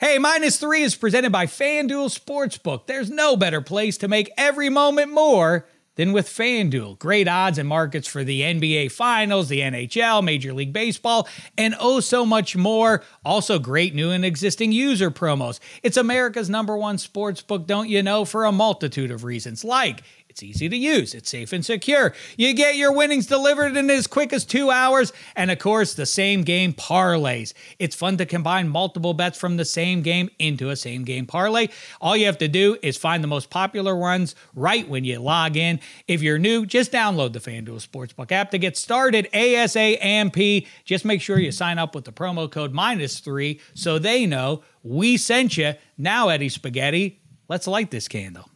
Hey, minus three is presented by FanDuel Sportsbook. There's no better place to make every moment more than with FanDuel. Great odds and markets for the NBA Finals, the NHL, Major League Baseball, and oh so much more. Also, great new and existing user promos. It's America's number one sportsbook, don't you know, for a multitude of reasons, like it's easy to use, it's safe and secure. You get your winnings delivered in as quick as two hours, and of course, the same game parlays. It's fun to combine multiple bets from the same game into a same game parlay. All you have to do is find the most popular ones right when you log in. If you're new, just download the FanDuel Sportsbook app to get started ASAMP. Just make sure you sign up with the promo code minus three so they know we sent you. Now, Eddie Spaghetti, let's light this candle.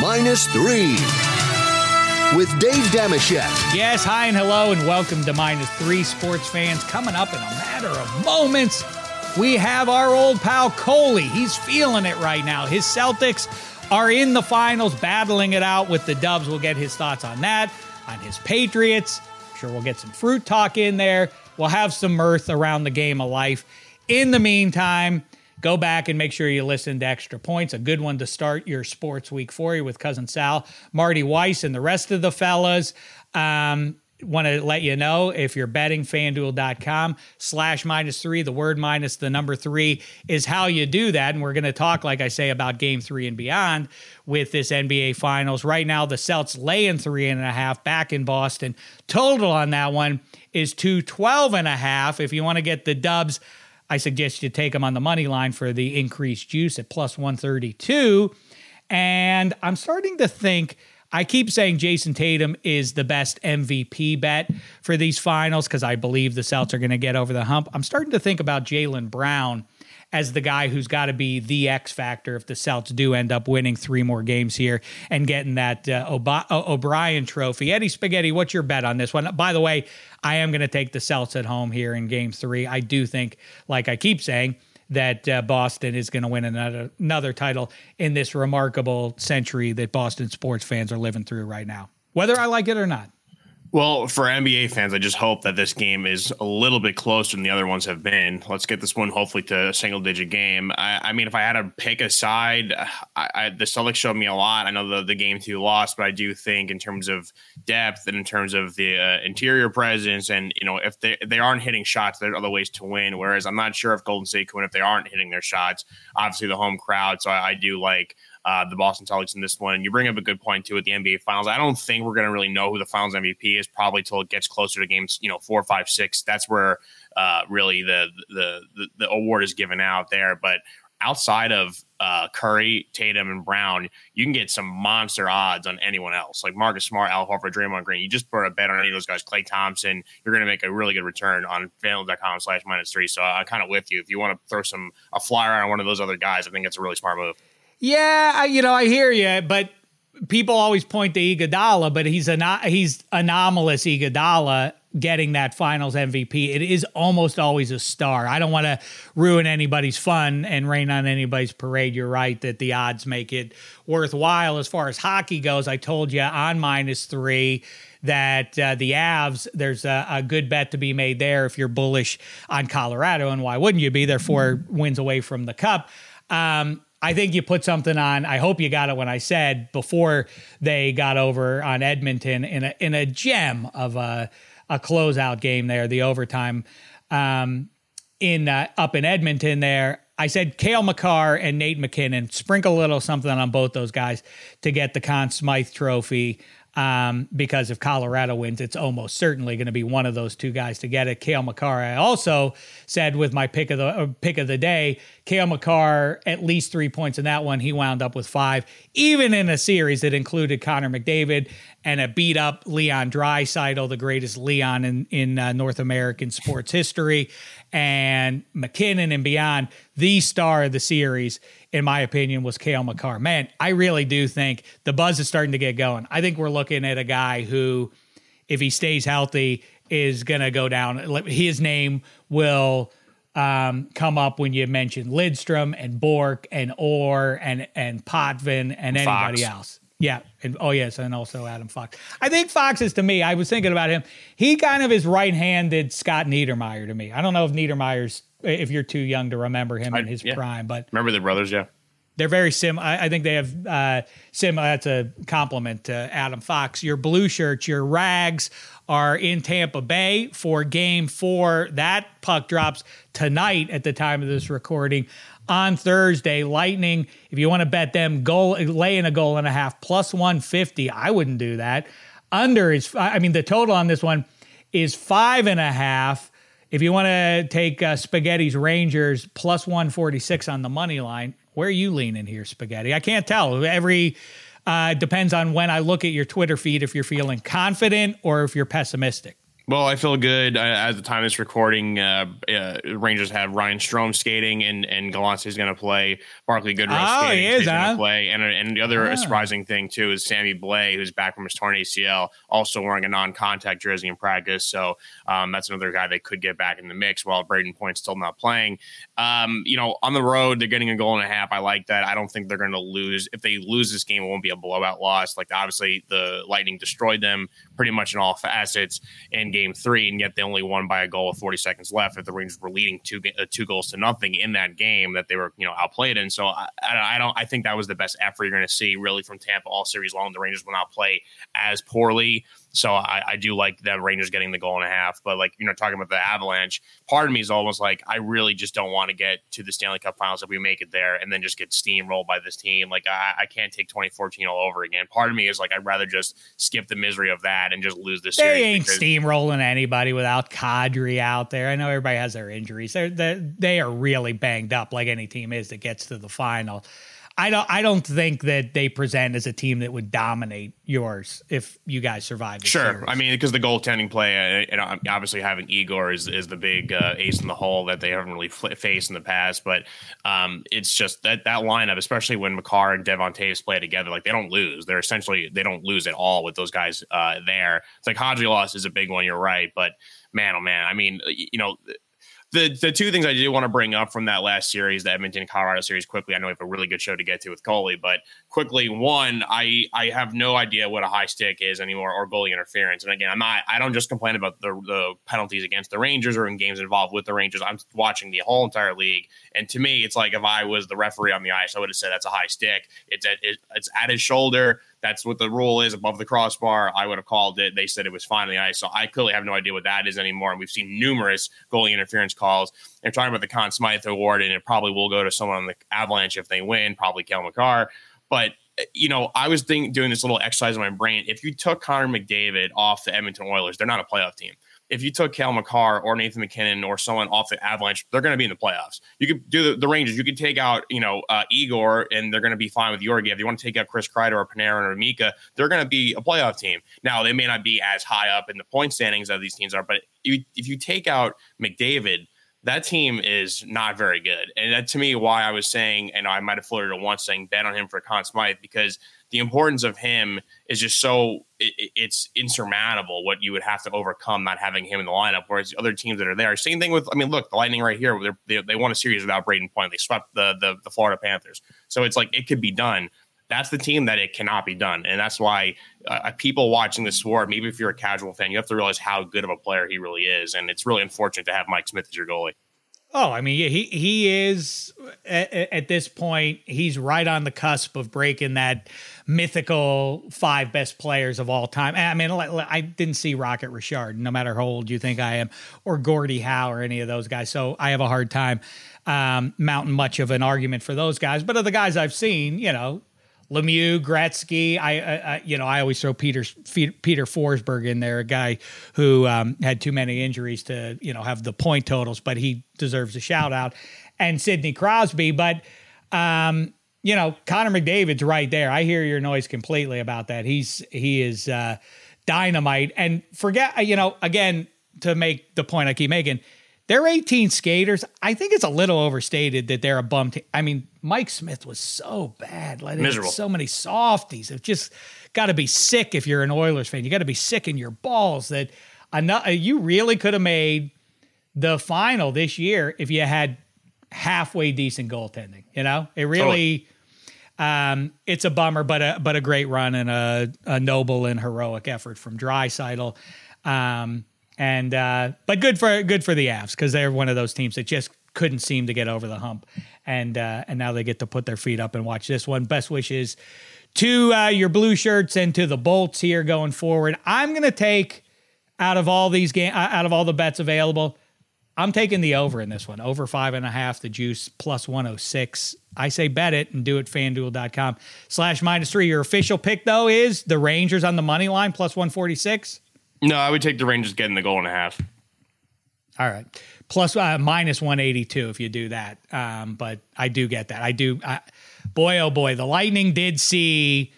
Minus three with Dave Dameshek. Yes, hi and hello, and welcome to minus three sports fans. Coming up in a matter of moments, we have our old pal Coley. He's feeling it right now. His Celtics are in the finals, battling it out with the Dubs. We'll get his thoughts on that, on his Patriots. I'm sure we'll get some fruit talk in there. We'll have some mirth around the game of life. In the meantime, Go back and make sure you listen to Extra Points, a good one to start your sports week for you with Cousin Sal, Marty Weiss, and the rest of the fellas. Um, want to let you know if you're betting fanduel.com slash minus three the word minus the number three is how you do that. And we're going to talk like i say about game three and beyond with this nba finals. Right now the celts laying three and a half back in boston. Total on that one is 212 and a half. If you want to get the dubs I suggest you take them on the money line for the increased juice at plus 132. And I'm starting to think. I keep saying Jayson Tatum is the best MVP bet for these finals because I believe the Celts are going to get over the hump. I'm starting to think about Jaylen Brown as the guy who's got to be the X factor if the Celts do end up winning three more games here and getting that uh, Ob- O'Brien trophy. Eddie Spaghetti, what's your bet on this one? By the way, I am going to take the Celts at home here in game three. I do think, like I keep saying, that uh, Boston is going to win another another title in this remarkable century that Boston sports fans are living through right now, whether I like it or not. Well, for NBA fans, I just hope that this game is a little bit closer than the other ones have been. Let's get this one hopefully to a single digit game. I, I mean, if I had to pick a side, I, I, the Celtics showed me a lot. I know the, the game two lost, but I do think in terms of depth and in terms of the uh, interior presence, and you know, if they they aren't hitting shots, there are other ways to win. Whereas I'm not sure if Golden State can win if they aren't hitting their shots. Obviously, the home crowd, so I, I do like uh, the Boston Celtics in this one. And you bring up a good point too at the NBA Finals. I don't think we're going to really know who the Finals MVP is probably till it gets closer to games, you know, four, five, six. That's where uh, really the, the the the award is given out there. But outside of uh, Curry, Tatum, and Brown, you can get some monster odds on anyone else, like Marcus Smart, Al Horford, Draymond Green. You just put a bet on any of those guys, Klay Thompson, you're going to make a really good return on fanduel.com slash minus three. So I'm kind of with you. If you want to throw some a flyer on one of those other guys, I think it's a really smart move. Yeah, I, you know, I hear you, but people always point to Iguodala, but he's an he's anomalous Iguodala getting that Finals MVP. It is almost always a star. I don't want to ruin anybody's fun and rain on anybody's parade. You're right that the odds make it worthwhile. As far as hockey goes, I told you on minus three that uh, the Avs, there's a, a, good bet to be made there if you're bullish on Colorado. And why wouldn't you be? They're four wins away from the cup. Um, I think you put something on. I hope you got it when I said before they got over on Edmonton in a in a gem of a a closeout game there, the overtime um, in uh, up in Edmonton there. I said Cale Makar and Nate MacKinnon. sprinkle a little something on both those guys to get the Conn Smythe Trophy um, because if Colorado wins, it's almost certainly going to be one of those two guys to get it. Cale Makar. I also said with my pick of the uh, pick of the day, Cale Makar at least three points in that one. He wound up with five, even in a series that included Connor McDavid and a beat up Leon Draisaitl, the greatest Leon in in uh, North American sports history, and MacKinnon and beyond. The star of the series in my opinion, was Cale Makar. Man, I really do think the buzz is starting to get going. I think we're looking at a guy who, if he stays healthy, is going to go down. His name will um, come up when you mention Lidstrom and Bourque and Orr and and Potvin and anybody Fox. else. Yeah. And, oh, yes. And also Adam Fox. I think Fox is to me, I was thinking about him. He kind of is right handed Scott Niedermayer to me. I don't know if Niedermayer's, if you're too young to remember him I, in his yeah. prime, but. Remember the brothers, yeah. They're very sim. I, I think they have uh, sim. That's a compliment to Adam Fox. Your blue shirts, your rags are in Tampa Bay for game four. That puck drops tonight at the time of this recording on Thursday. Lightning, if you want to bet them, goal lay in a goal and a half plus 150. I wouldn't do that. Under is, I mean, the total on this one is five and a half. If you want to take uh, Spaghetti's Rangers plus 146 on the money line, where are you leaning here, Spaghetti? I can't tell. Every uh, depends on when I look at your Twitter feed if you're feeling confident or if you're pessimistic. Well, I feel good. Uh, at the time of this recording, uh, uh, Rangers have Ryan Strome skating, and and Gallant is going to play. Barclay Goodrow oh, skating, he is, going to play. And and the other ah. surprising thing too is Sammy Blais, who's back from his torn ACL, also wearing a non-contact jersey in practice. So um, that's another guy they could get back in the mix while Brayden Point's still not playing. Um, you know, on the road, they're getting a goal and a half. I like that. I don't think they're going to lose. If they lose this game, it won't be a blowout loss. Like obviously, the Lightning destroyed them pretty much in all facets in Game Three, and yet they only won by a goal with 40 seconds left. If the Rangers were leading two uh, two goals to nothing in that game, that they were you know outplayed in. So I, I don't. I think that was the best effort you're going to see really from Tampa all series long. The Rangers will not play as poorly. So I, I do like the Rangers getting the goal and a half. But like you know, talking about the Avalanche, part of me is almost like I really just don't want to get to the Stanley Cup Finals if we make it there and then just get steamrolled by this team. Like I, I can't take 2014 all over again. Part of me is like I'd rather just skip the misery of that and just lose this. They ain't because- steamrolling anybody without Kadri out there. I know everybody has their injuries. They're, they're they are really banged up, like any team is that gets to the final. I don't I don't think that they present as a team that would dominate yours if you guys survive. Sure, series. I mean because the goaltending play, uh, and obviously having Igor is, is the big uh, ace in the hole that they haven't really faced in the past. But um, it's just that that lineup, especially when Makar and Devon Toews play together, like they don't lose. They're essentially they don't lose at all with those guys uh, there. It's like Hadji loss is a big one. You're right, but man, oh man, I mean, you know the the two things I do want to bring up from that last series, the Edmonton Colorado series, quickly. I know we have a really good show to get to with Coley, but quickly, one, I I have no idea what a high stick is anymore or goalie interference. And again, I'm not I don't just complain about the the penalties against the Rangers or in games involved with the Rangers. I'm watching the whole entire league, and to me, it's like if I was the referee on the ice, I would have said that's a high stick. It's at it, it's at his shoulder that's what the rule is above the crossbar. I would have called it. They said it was fine on the ice. So I clearly have no idea what that is anymore. And we've seen numerous goalie interference calls. They're talking about the Conn Smythe Award, and it probably will go to someone on the Avalanche if they win, probably Cale Makar. But eh, you know, I was doing this little exercise in my brain. If you took Connor McDavid off the Edmonton Oilers, they're not a playoff team if you took Cale Makar or Nathan MacKinnon or someone off the Avalanche, they're going to be in the playoffs. You could do the, the Rangers. You could take out, you know, uh, Igor, and they're going to be fine with Georgiev. If you want to take out Chris Kreider or Panarin or Mika, they're going to be a playoff team. Now, they may not be as high up in the point standings as these teams are, but if, if you take out McDavid, that team is not very good. And that to me, why I was saying, and I might have floated it once saying bet on him for Conn Smythe because – the importance of him is just so it, it's insurmountable what you would have to overcome not having him in the lineup. Whereas other teams that are there, same thing with I mean, look, the Lightning right here, they they won a series without Brayden Point. They swept the, the the Florida Panthers, so it's like it could be done. That's the team that it cannot be done, and that's why uh, people watching this sport, maybe if you're a casual fan, you have to realize how good of a player he really is, and it's really unfortunate to have Mike Smith as your goalie. Oh, I mean, he he is at, at, this point. He's right on the cusp of breaking that mythical five best players of all time. I mean, I didn't see Rocket Richard, no matter how old you think I am, or Gordie Howe, or any of those guys. So I have a hard time um, mounting much of an argument for those guys. But of the guys I've seen, you know, Lemieux, Gretzky. I, I, you know, I always throw Peter Peter Forsberg in there, a guy who um, had too many injuries to, you know, have the point totals, but he deserves a shout out. And Sidney Crosby, but um, you know, Connor McDavid's right there. I hear your noise completely about that. He's he is uh, dynamite. And forget, you know, again to make the point I keep making they're 18 skaters. I think it's a little overstated that they're a bum team. I mean, Mike Smith was so bad. Like, Miserable. So many softies. It's just got to be sick if you're an Oilers fan. You got to be sick in your balls that enough, you really could have made the final this year if you had halfway decent goaltending. You know, it really. Um, it's a bummer, but a but a great run and a, a noble and heroic effort from Draisaitl. Um, and uh, but good for good for the Avs because they're one of those teams that just couldn't seem to get over the hump, and uh, and now they get to put their feet up and watch this one. Best wishes to uh, your blue shirts and to the Bolts here going forward. I'm gonna take out of all these game out of all the bets available. I'm taking the over in this one. Over five and a half, the juice plus 106. I say bet it and do it fanduel.com slash minus three. Your official pick, though, is the Rangers on the money line plus 146. No, I would take the Rangers getting the goal and a half. All right. Plus uh, minus 182 if you do that. Um, but I do get that. I do. I, boy, oh boy, the Lightning did see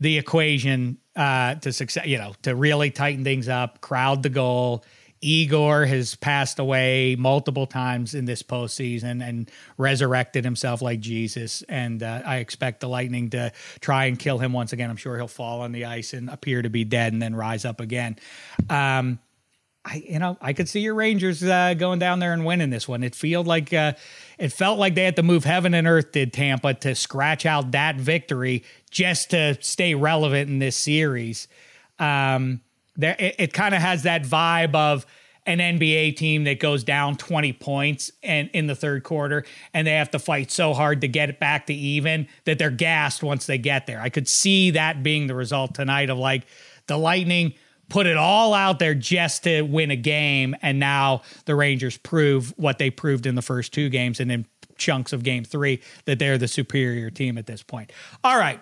the equation uh, to success, you know, to really tighten things up, crowd the goal Igor has passed away multiple times in this postseason and resurrected himself like Jesus. And uh, I expect the Lightning to try and kill him once again. I'm sure he'll fall on the ice and appear to be dead and then rise up again. Um, I, you know, I could see your Rangers uh, going down there and winning this one. It felt like uh, it felt like they had to move heaven and earth. Did Tampa to scratch out that victory just to stay relevant in this series? Um, there, it, it kind of has that vibe of an NBA team that goes down 20 points and in the third quarter and they have to fight so hard to get it back to even that they're gassed once they get there. I could see that being the result tonight of like the Lightning put it all out there just to win a game and now the Rangers prove what they proved in the first two games and in chunks of game 3 that they're the superior team at this point. All right.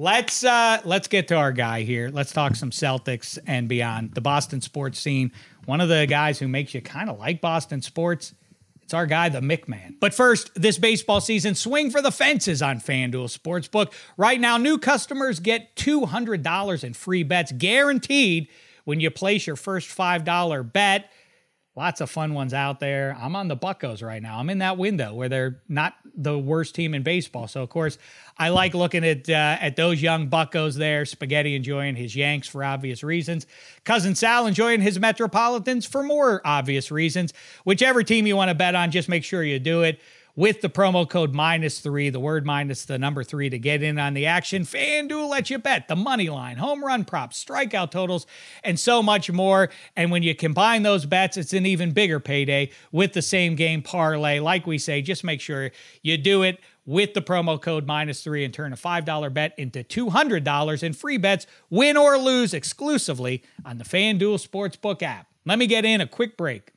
Let's uh, let's get to our guy here. Let's talk some Celtics and beyond. The Boston sports scene. One of the guys who makes you kind of like Boston sports. It's our guy, the McMahon. But first, this baseball season, swing for the fences on FanDuel Sportsbook. Right now, new customers get $200 in free bets guaranteed when you place your first $5 bet. Lots of fun ones out there. I'm on the Buckos right now. I'm in that window where they're not the worst team in baseball. So of course, I like looking at uh, at those young Buckos there. Spaghetti enjoying his Yanks for obvious reasons. Cousin Sal enjoying his Metropolitans for more obvious reasons. Whichever team you want to bet on, just make sure you do it with the promo code minus three, the word minus the number three to get in on the action. FanDuel lets you bet the money line, home run props, strikeout totals, and so much more. And when you combine those bets, it's an even bigger payday with the same game parlay. Like we say, just make sure you do it with the promo code minus three and turn a $5 bet into $200 in free bets, win or lose exclusively on the FanDuel Sportsbook app. Let me get in a quick break.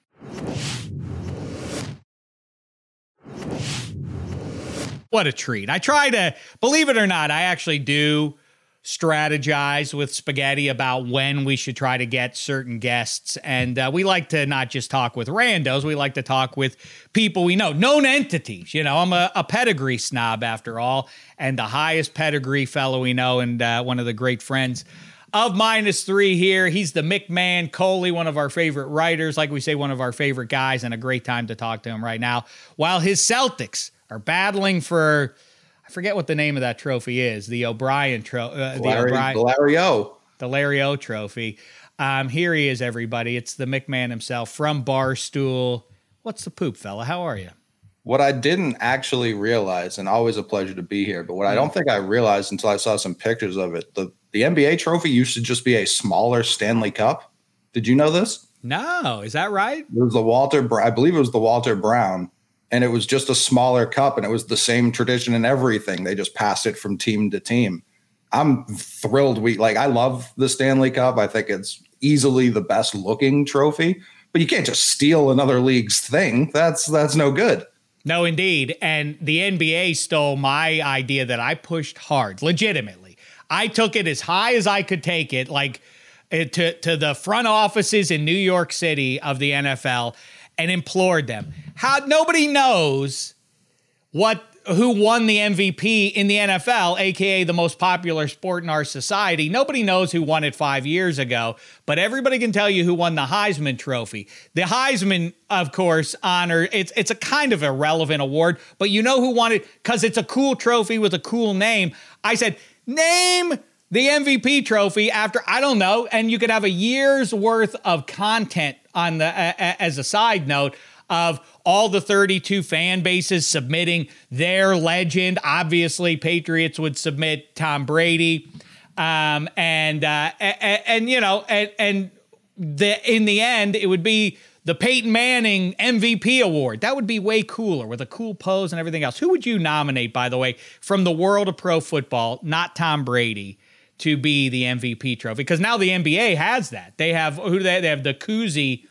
What a treat. I try to, believe it or not, I actually do strategize with spaghetti about when we should try to get certain guests. And uh, we like to not just talk with randos, we like to talk with people we know, known entities. You know, I'm a, a pedigree snob after all, and the highest pedigree fellow we know, and uh, one of the great friends of minus three here. He's the McMahon Coley, one of our favorite writers, like we say, one of our favorite guys, and a great time to talk to him right now. While his Celtics are battling for I forget what the name of that trophy is. The O'Brien trophy. Uh, the Larry, O'Brien, the Larry O. The Larry O trophy. Um, here he is, everybody. It's the McMahon himself from Barstool. What's the poop, fella? How are you? What I didn't actually realize, and always a pleasure to be here, but what I don't think I realized until I saw some pictures of it, the, the NBA trophy used to just be a smaller Stanley Cup. Did you know this? No, is that right? It was the Walter, I believe it was the Walter Brown and it was just a smaller cup and it was the same tradition and everything. They just passed it from team to team. I'm thrilled we like I love the Stanley Cup. I think it's easily the best looking trophy, but you can't just steal another league's thing. That's that's no good. No, indeed. And the NBA stole my idea that I pushed hard, legitimately. I took it as high as I could take it, like uh, to, to the front offices in New York City of the NFL and implored them. How nobody knows what who won the MVP in the NFL, aka the most popular sport in our society. Nobody knows who won it 5 years ago, but everybody can tell you who won the Heisman trophy. The Heisman, of course, honor it's it's a kind of irrelevant award, but you know who won it cuz it's a cool trophy with a cool name. I said, "Name the MVP trophy after I don't know, and you could have a year's worth of content on the uh, as a side note of all the 32 fan bases submitting their legend. Obviously, Patriots would submit Tom Brady. Um, and, uh, and, and, you know, and, and the, in the end, it would be the Peyton Manning MVP award. That would be way cooler with a cool pose and everything else. Who would you nominate, by the way, from the world of pro football, not Tom Brady, to be the MVP trophy? Because now the NBA has that. They have who do they, they have the Cousy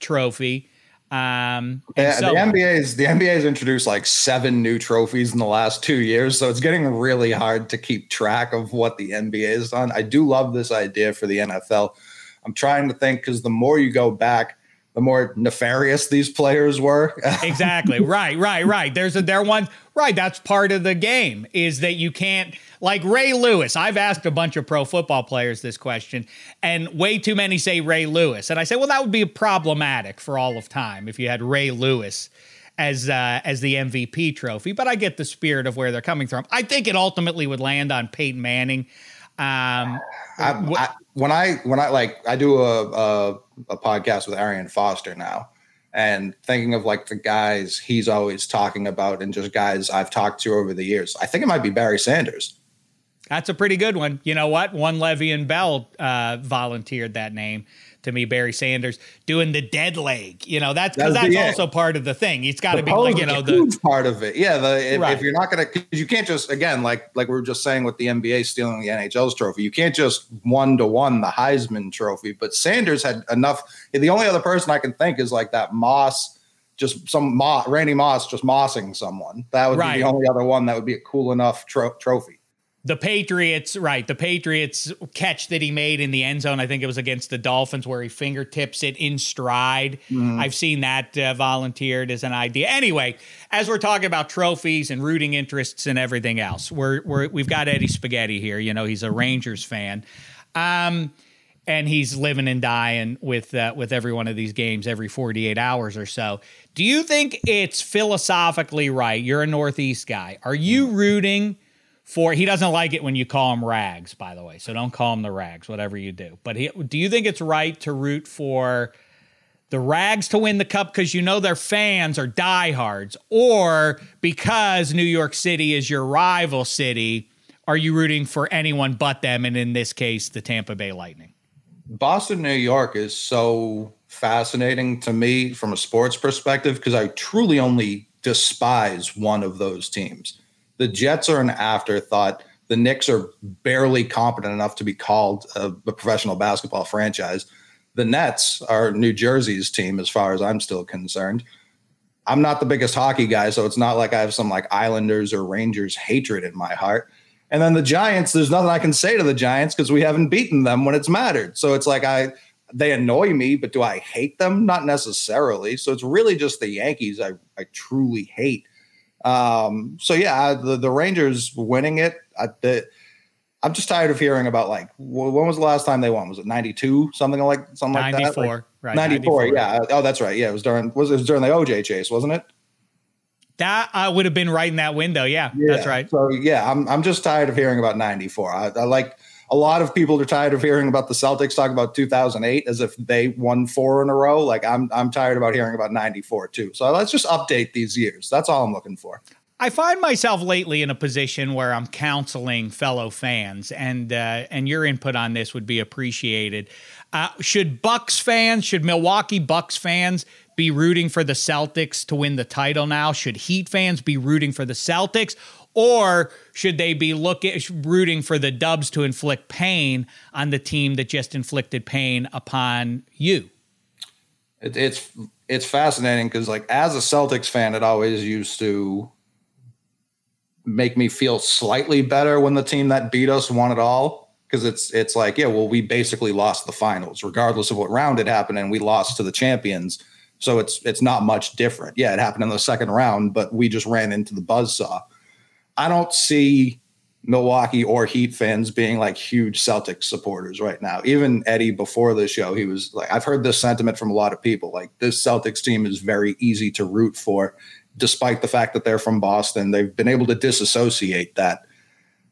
trophy. Um, yeah, so, the NBA's the NBA's introduced like seven new trophies in the last two years, so it's getting really hard to keep track of what the NBA is on. I do love this idea for the NFL. I'm trying to think because the more you go back, the more nefarious these players were. exactly. Right, right, right. There's a there one right. That's part of the game is that you can't like Ray Lewis. I've asked a bunch of pro football players this question, and way too many say Ray Lewis. And I say, well, that would be problematic for all of time if you had Ray Lewis as uh, as the MVP trophy. But I get the spirit of where they're coming from. I think it ultimately would land on Peyton Manning. Um, I, I, when I when I like I do a, a a podcast with Arian Foster now, and thinking of like the guys he's always talking about and just guys I've talked to over the years. I think it might be Barry Sanders. That's a pretty good one. You know what? One Le'Veon Bell uh, volunteered that name to me, Barry Sanders doing the dead leg. You know, that's because that's, that's also part of the thing. It's got to be like you know the part of it. Yeah, the if, right. if you're not going to, you can't just again like like we were just saying with the NBA stealing the NHL's trophy, you can't just one to one the Heisman Trophy. But Sanders had enough. The only other person I can think is like that Moss. Just some Moss, Randy Moss just mossing someone. That would right. be the only other one that would be a cool enough tro- trophy the Patriots, right? The Patriots catch that he made in the end zone. I think it was against the Dolphins where he fingertips it in stride. Mm. I've seen that uh, volunteered as an idea. Anyway, as we're talking about trophies and rooting interests and everything else, we're, we're we've got Eddie Spaghetti here. You know, he's a Rangers fan. Um, and he's living and dying with uh, with every one of these games every 48 hours or so. Do you think it's philosophically right? You're a Northeast guy. Are you rooting – for he doesn't like it when you call him rags by the way. So don't call him the rags whatever you do. But he, do you think it's right to root for the rags to win the cup because you know their fans are diehards? Or because new york city is your rival city are you rooting for anyone but them and in this case the tampa bay lightning? Boston new york is so fascinating to me from a sports perspective because i truly only despise one of those teams the Jets are an afterthought. The Knicks are barely competent enough to be called a, a professional basketball franchise. The Nets are New Jersey's team, as far as I'm still concerned. I'm not the biggest hockey guy, so it's not like I have some like Islanders or Rangers hatred in my heart. And then the Giants, there's nothing I can say to the Giants because we haven't beaten them when it's mattered. So it's like I they annoy me, but do I hate them? Not necessarily. So it's really just the Yankees I, I truly hate. Um, so yeah, the, the Rangers winning it. I, the, I'm just tired of hearing about like when was the last time they won? Was it 92? Something like something like 94, that. Like, right? 94, 94, yeah. Oh, that's right. Yeah, it was during was it was during the OJ chase, wasn't it? That uh, would have been right in that window. Yeah, yeah, that's right. So yeah, I'm I'm just tired of hearing about 94. I, I like a lot of people are tired of hearing about the Celtics talk about 2008 as if they won four in a row. Like I'm, I'm tired about hearing about 94 too. So let's just update these years. That's all I'm looking for. I find myself lately in a position where I'm counseling fellow fans, and uh, and your input on this would be appreciated. Uh, should Bucks fans, should Milwaukee Bucks fans be rooting for the Celtics to win the title now? Should Heat fans be rooting for the Celtics? Or should they be looking rooting for the Dubs to inflict pain on the team that just inflicted pain upon you? It, it's it's fascinating because like as a Celtics fan, it always used to make me feel slightly better when the team that beat us won it all. Because it's it's like yeah well we basically lost the finals regardless of what round it happened and we lost to the champions. So it's it's not much different. Yeah it happened in the second round but we just ran into the buzz saw I don't see Milwaukee or Heat fans being like huge Celtics supporters right now. Even Eddie before the show, he was like, I've heard this sentiment from a lot of people. Like this Celtics team is very easy to root for, despite the fact that they're from Boston. They've been able to disassociate that.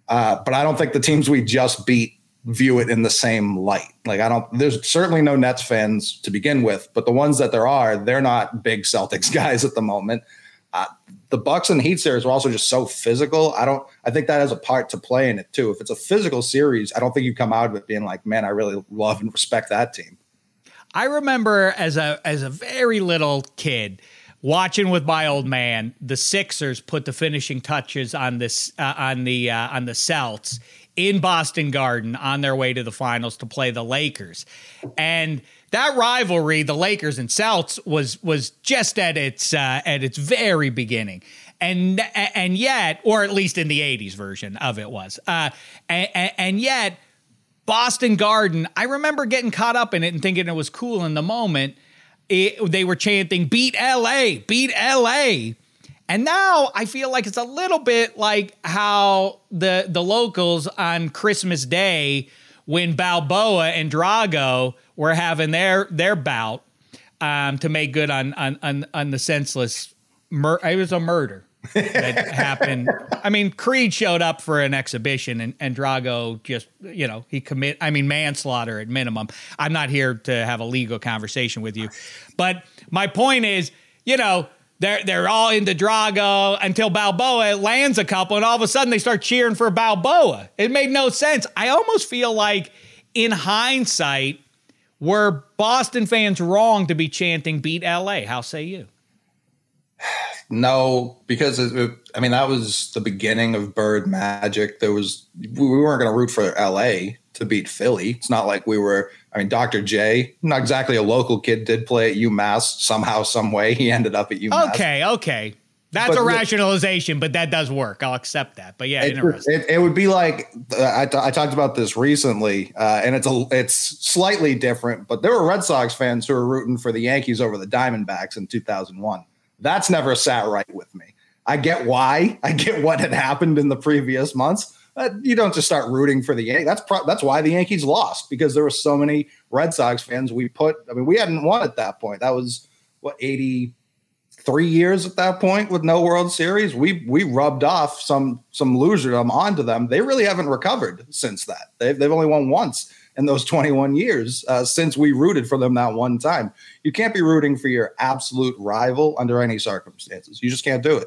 Uh, but I don't think the teams we just beat view it in the same light. Like I don't there's certainly no Nets fans to begin with, but the ones that there are, they're not big Celtics guys at the moment. Uh, the Bucks and Heat series were also just so physical. I don't I think that has a part to play in it too. If it's a physical series, I don't think you come out of it being like, "Man, I really love and respect that team." I remember as a as a very little kid watching with my old man, the Sixers put the finishing touches on this uh, on the uh, on the Celts in Boston Garden on their way to the finals to play the Lakers, and that rivalry, the Lakers and Celts, was was just at its uh, at its very beginning. And and yet, or at least in the '80s version of it was, uh, and, and yet, Boston Garden. I remember getting caught up in it and thinking it was cool in the moment it, they were chanting "Beat LA, beat LA." And now I feel like it's a little bit like how the the locals on Christmas Day when Balboa and Drago were having their their bout um, to make good on on on, on the senseless mur- it was a murder that happened. I mean, Creed showed up for an exhibition, and, and Drago just, you know, he commit. I mean, manslaughter at minimum. I'm not here to have a legal conversation with you, but my point is, you know, they're they're all into Drago until Balboa lands a couple, and all of a sudden they start cheering for Balboa. It made no sense. I almost feel like, in hindsight, were Boston fans wrong to be chanting "Beat LA"? How say you? No, because it, it, I mean that was the beginning of Bird Magic. There was we weren't going to root for LA to beat Philly. It's not like we were. I mean, Dr. J, not exactly a local kid, did play at UMass somehow, some way. He ended up at UMass. Okay, okay. That's but, a rationalization, but that does work. I'll accept that. But yeah, it, it, it would be like I, t- I talked about this recently, uh, and it's a it's slightly different. But there were Red Sox fans who were rooting for the Yankees over the Diamondbacks in 2001. That's never sat right with me. I get why. I get what had happened in the previous months. But you don't just start rooting for the Yankees. That's pro- that's why the Yankees lost because there were so many Red Sox fans. We put. I mean, we hadn't won at that point. That was what eighty three years at that point with no World Series. We we rubbed off some some loserdom onto them. They really haven't recovered since that. They've they've only won once in those 21 years uh, since we rooted for them that one time. You can't be rooting for your absolute rival under any circumstances. You just can't do it.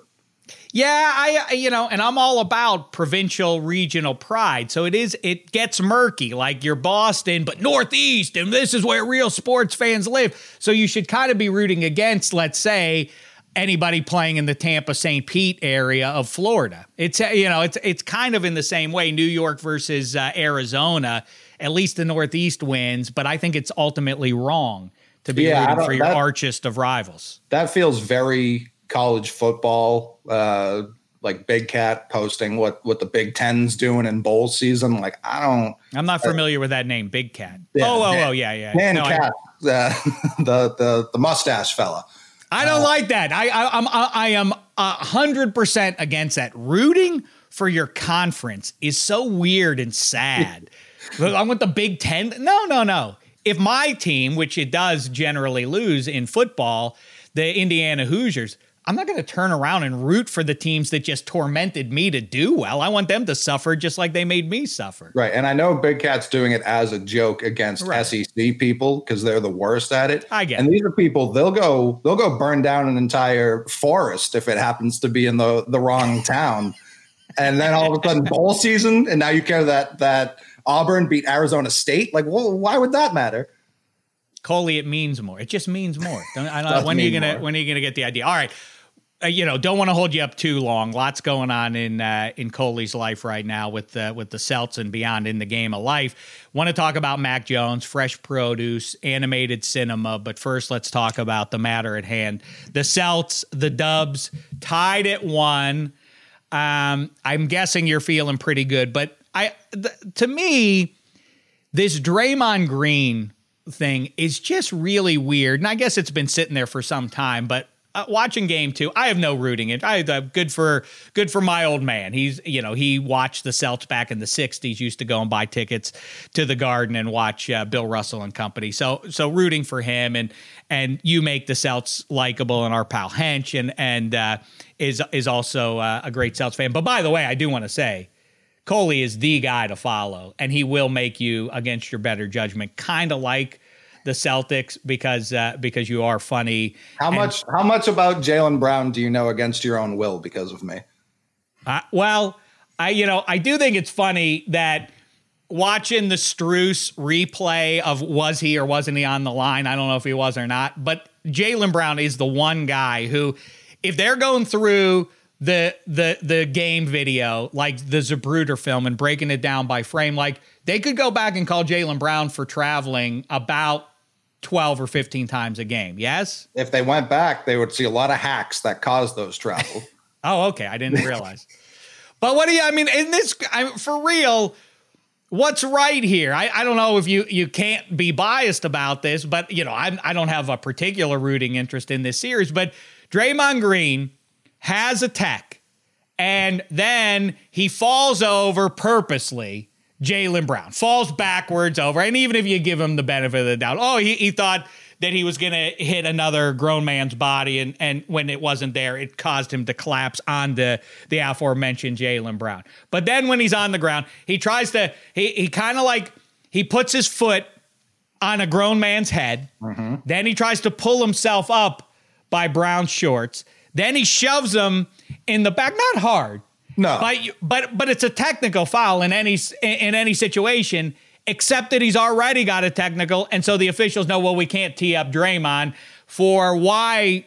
Yeah, I you know, and I'm all about provincial regional pride. So it is it gets murky like you're Boston but Northeast and this is where real sports fans live. So you should kind of be rooting against let's say anybody playing in the Tampa St. Pete area of Florida. It's you know, it's it's kind of in the same way New York versus uh, Arizona at least the Northeast wins, but I think it's ultimately wrong to be yeah, rooting for your that, archest of rivals. That feels very college football, uh, like Big Cat posting what what the Big Ten's doing in bowl season. Like I don't. I'm not familiar uh, with that name, Big Cat. Yeah, oh, oh, oh, yeah, yeah. Man, no, Cat, uh, the the the mustache fella. I don't uh, like that. I, I I'm I, I am hundred percent against that. Rooting for your conference is so weird and sad. I want the Big Ten. No, no, no. If my team, which it does generally lose in football, the Indiana Hoosiers, I'm not going to turn around and root for the teams that just tormented me to do well. I want them to suffer just like they made me suffer. Right. And I know Big Cat's doing it as a joke against right. SEC people because they're the worst at it. I get And it. these are people, they'll go, they'll go burn down an entire forest if it happens to be in the, the wrong town. and then all of a sudden bowl season, and now you care that that Auburn beat Arizona State. Like, well, why would that matter? Coley, it means more. It just means more. I don't when are you gonna more. when are you gonna get the idea? All right. Uh, you know, don't want to hold you up too long. Lots going on in uh, in Coley's life right now with the with the Celts and beyond in the game of life. Want to talk about Mac Jones, fresh produce, animated cinema, but first let's talk about the matter at hand. The Celts, the Dubs, tied at one. Um, I'm guessing you're feeling pretty good, but I th- to me, this Draymond Green thing is just really weird. And I guess it's been sitting there for some time, but uh, watching game two, I have no rooting it. I uh, good for good for my old man. He's you know he watched the Celts back in the '60s. Used to go and buy tickets to the Garden and watch uh, Bill Russell and company. So so rooting for him and and you make the Celts likable and our pal Hench and and uh, is is also uh, a great Celts fan. But by the way, I do want to say Coley is the guy to follow, and he will make you against your better judgment, kind of like the Celtics because uh, because you are funny. How and, much how much about Jaylen Brown do you know against your own will because of me? Uh, well, I you know I do think it's funny that watching the Strus replay of was he or wasn't he on the line. I don't know if he was or not, but Jaylen Brown is the one guy who, if they're going through the the the game video like the Zapruder film and breaking it down by frame, like they could go back and call Jaylen Brown for traveling about 12 or 15 times a game. Yes? If they went back, they would see a lot of hacks that caused those travel. oh, okay. I didn't realize. but what do you, I mean, in this, I, for real, what's right here? I, I don't know if you, you can't be biased about this, but, you know, I, I don't have a particular rooting interest in this series, but Draymond Green has a tech and then he falls over purposely Jaylen Brown falls backwards over. And even if you give him the benefit of the doubt, oh, he, he thought that he was going to hit another grown man's body. And, and when it wasn't there, it caused him to collapse on the, the aforementioned Jaylen Brown. But then when he's on the ground, he tries to, he, he kind of like, he puts his foot on a grown man's head. Mm-hmm. Then he tries to pull himself up by Brown's shorts. Then he shoves him in the back, not hard, no, but but but it's a technical foul in any in any situation, except that he's already got a technical, and so the officials know. Well, we can't tee up Draymond for why.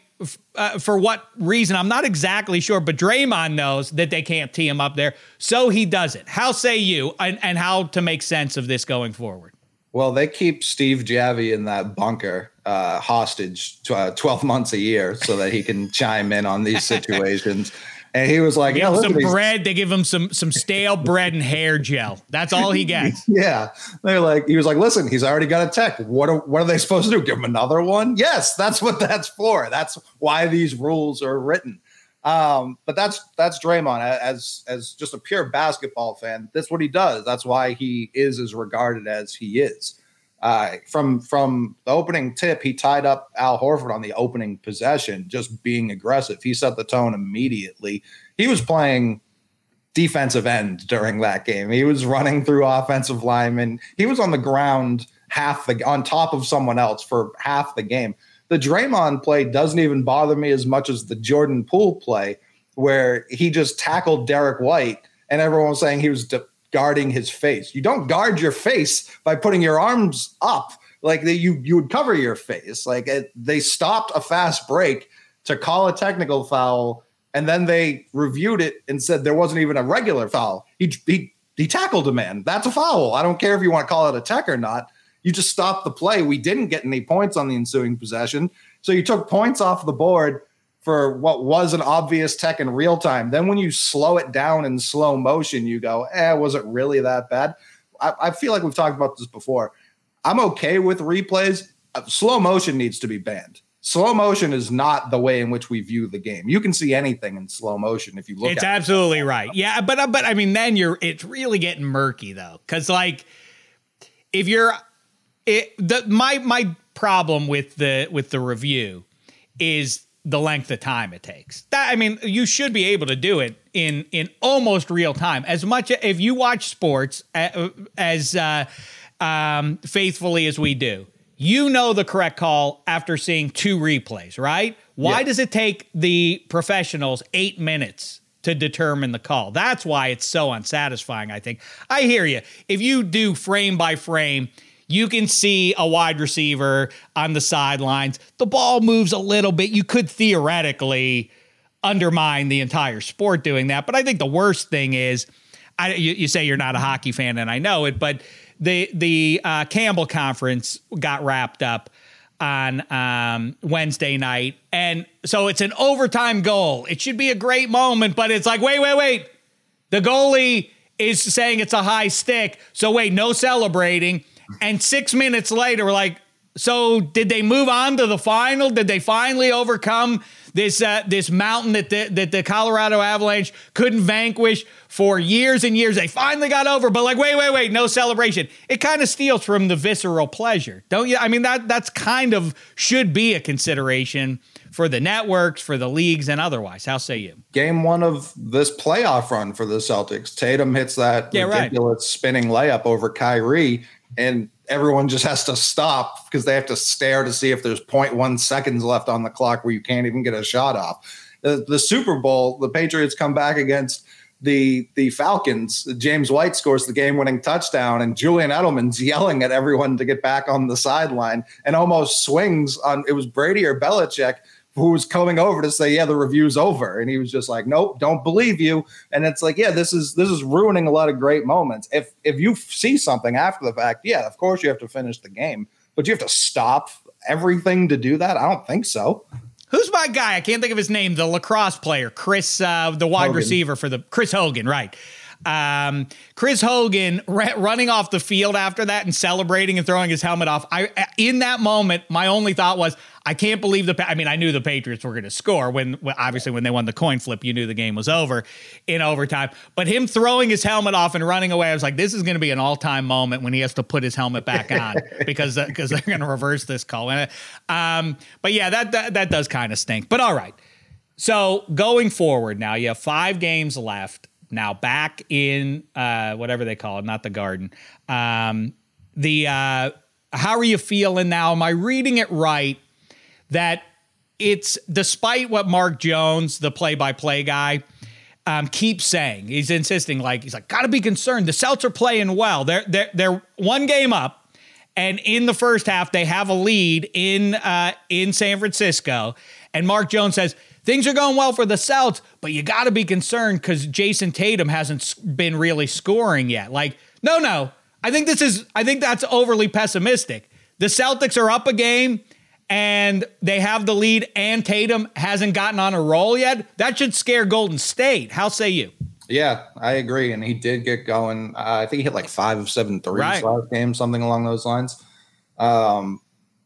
Uh, for what reason? I'm not exactly sure, but Draymond knows that they can't tee him up there, so he does it. How say you, and, and how to make sense of this going forward? Well, they keep Steve Javie in that bunker uh, hostage t- uh, 12 months a year so that he can chime in on these situations. And he was like, "Yeah, some bread. They give him some some stale bread and hair gel. That's all he gets." yeah, they're like, he was like, "Listen, he's already got a tech. What are what are they supposed to do? Give him another one?" Yes, that's what that's for. That's why these rules are written. Um, but that's that's Draymond as as just a pure basketball fan. That's what he does. That's why he is as regarded as he is. Uh, from from the opening tip, he tied up Al Horford on the opening possession, just being aggressive. He set the tone immediately. He was playing defensive end during that game. He was running through offensive linemen. He was on the ground half the on top of someone else for half the game. The Draymond play doesn't even bother me as much as the Jordan Poole play, where he just tackled Derrick White, and everyone was saying he was de- guarding his face. You don't guard your face by putting your arms up. Like they, you, you would cover your face. Like it, they stopped a fast break to call a technical foul, and then they reviewed it and said there wasn't even a regular foul. He he he tackled a man. That's a foul. I don't care if you want to call it a tech or not. You just stopped the play. We didn't get any points on the ensuing possession, so you took points off the board for what was an obvious tech in real time. Then when you slow it down in slow motion, you go, eh, was it really that bad? I, I feel like we've talked about this before. I'm okay with replays. Uh, slow motion needs to be banned. Slow motion is not the way in which we view the game. You can see anything in slow motion if you look. It's absolutely it. right. Yeah, but uh, but I mean, then you're it's really getting murky though, because like if you're it the my my problem with the with the review is the length of time it takes. That I mean, you should be able to do it in in almost real time. As much if you watch sports uh, as uh, um, faithfully as we do, you know the correct call after seeing two replays, right? Why yeah. does it take the professionals eight minutes to determine the call? That's why it's so unsatisfying. I think I hear you. If you do frame by frame you can see a wide receiver on the sidelines. The ball moves a little bit. You could theoretically undermine the entire sport doing that. But I think the worst thing is, I, you, you, say you're not a hockey fan, and I know it, but the the uh, Campbell Conference got wrapped up on um, Wednesday night, and so it's an overtime goal. It should be a great moment, but it's like, wait, wait, wait. The goalie is saying it's a high stick, so wait, no celebrating and six minutes later, we're like, so did they move on to the final? Did they finally overcome this uh, this mountain that the, that the Colorado Avalanche couldn't vanquish for years and years? They finally got over, but like, wait, wait, wait, no celebration. It kind of steals from the visceral pleasure, don't you? I mean, that that's kind of should be a consideration for the networks, for the leagues, and otherwise. How say you? Game one of this playoff run for the Celtics. Tatum hits that yeah, ridiculous right. spinning layup over Kyrie, and everyone just has to stop because they have to stare to see if there's 0.1 seconds left on the clock where you can't even get a shot off. The, the Super Bowl, the Patriots come back against the the Falcons. James White scores the game-winning touchdown, and Julian Edelman's yelling at everyone to get back on the sideline and almost swings on. It was Brady or Belichick who was coming over to say, "Yeah, the review's over," and he was just like, "Nope, don't believe you." And it's like, yeah, this is this is ruining a lot of great moments. If if you see something after the fact, yeah, of course you have to finish the game, but you have to stop everything to do that. I don't think so. Who's my guy? I can't think of his name. The lacrosse player, Chris, uh, the wide Hogan. receiver for the Chris Hogan, right? Um, Chris Hogan running off the field after that and celebrating and throwing his helmet off. I in that moment, my only thought was, I can't believe the. I mean, I knew the Patriots were going to score when, obviously, when they won the coin flip, you knew the game was over in overtime. But him throwing his helmet off and running away, I was like, this is going to be an all time moment when he has to put his helmet back on because because they're going to reverse this call. Um, but yeah, that that, that does kind of stink. But all right. So going forward now, you have five games left now back in uh, whatever they call it, not the garden. Um, the uh, how are you feeling now? Am I reading it right that it's despite what Mark Jones, the play-by-play guy, um, keeps saying, he's insisting like he's like, gotta be concerned. The Celts are playing well. They're they're they're one game up, and in the first half they have a lead in uh, in San Francisco, and Mark Jones says things are going well for the Celts, but you got to be concerned because Jayson Tatum hasn't been really scoring yet. Like, no, no. I think this is, I think that's overly pessimistic. The Celtics are up a game and they have the lead, and Tatum hasn't gotten on a roll yet. That should scare Golden State. How say you? Yeah, I agree. And he did get going. Uh, I think he hit like five of seven threes right. last game, something along those lines. Um,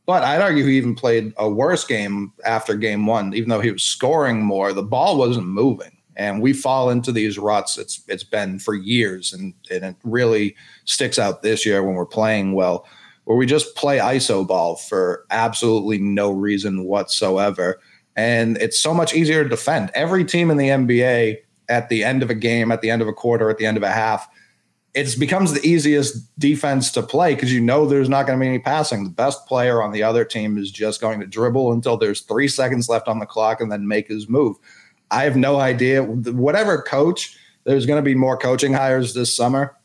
but I'd argue he even played a worse game after game one, even though he was scoring more. The ball wasn't moving, and we fall into these ruts. It's it's been for years, and, and it really sticks out this year when we're playing well, where we just play iso ball for absolutely no reason whatsoever, and it's so much easier to defend. Every team in the NBA at the end of a game, at the end of a quarter, at the end of a half it becomes the easiest defense to play because you know there's not going to be any passing. The best player on the other team is just going to dribble until there's three seconds left on the clock and then make his move. I have no idea. Whatever coach, there's going to be more coaching hires this summer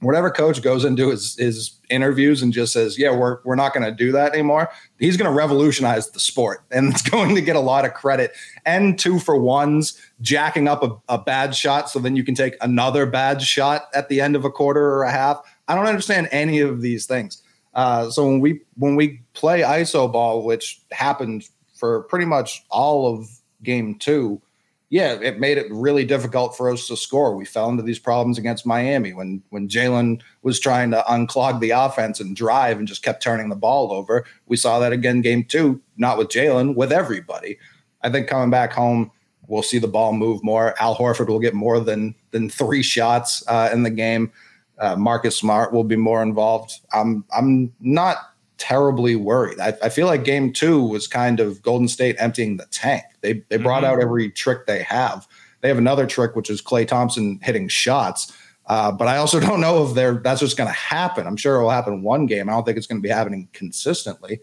whatever coach goes into his, his interviews and just says, yeah, we're, we're not going to do that anymore, he's going to revolutionize the sport and it's going to get a lot of credit. And two for ones, jacking up a, a bad shot so then you can take another bad shot at the end of a quarter or a half. I don't understand any of these things. Uh, so when we when we play iso ball, which happened for pretty much all of game two, yeah, it made it really difficult for us to score. We fell into these problems against Miami when when Jaylen was trying to unclog the offense and drive and just kept turning the ball over. We saw that again game two, not with Jaylen, with everybody. I think coming back home, we'll see the ball move more. Al Horford will get more than than three shots uh, in the game. Uh, Marcus Smart will be more involved. I'm I'm not terribly worried. I, I, feel like game two was kind of Golden State emptying the tank. They they brought mm-hmm. out every trick they have. They have another trick, which is Klay Thompson hitting shots. Uh, but I also don't know if they're that's just going to happen. I'm sure it will happen one game. I don't think it's going to be happening consistently.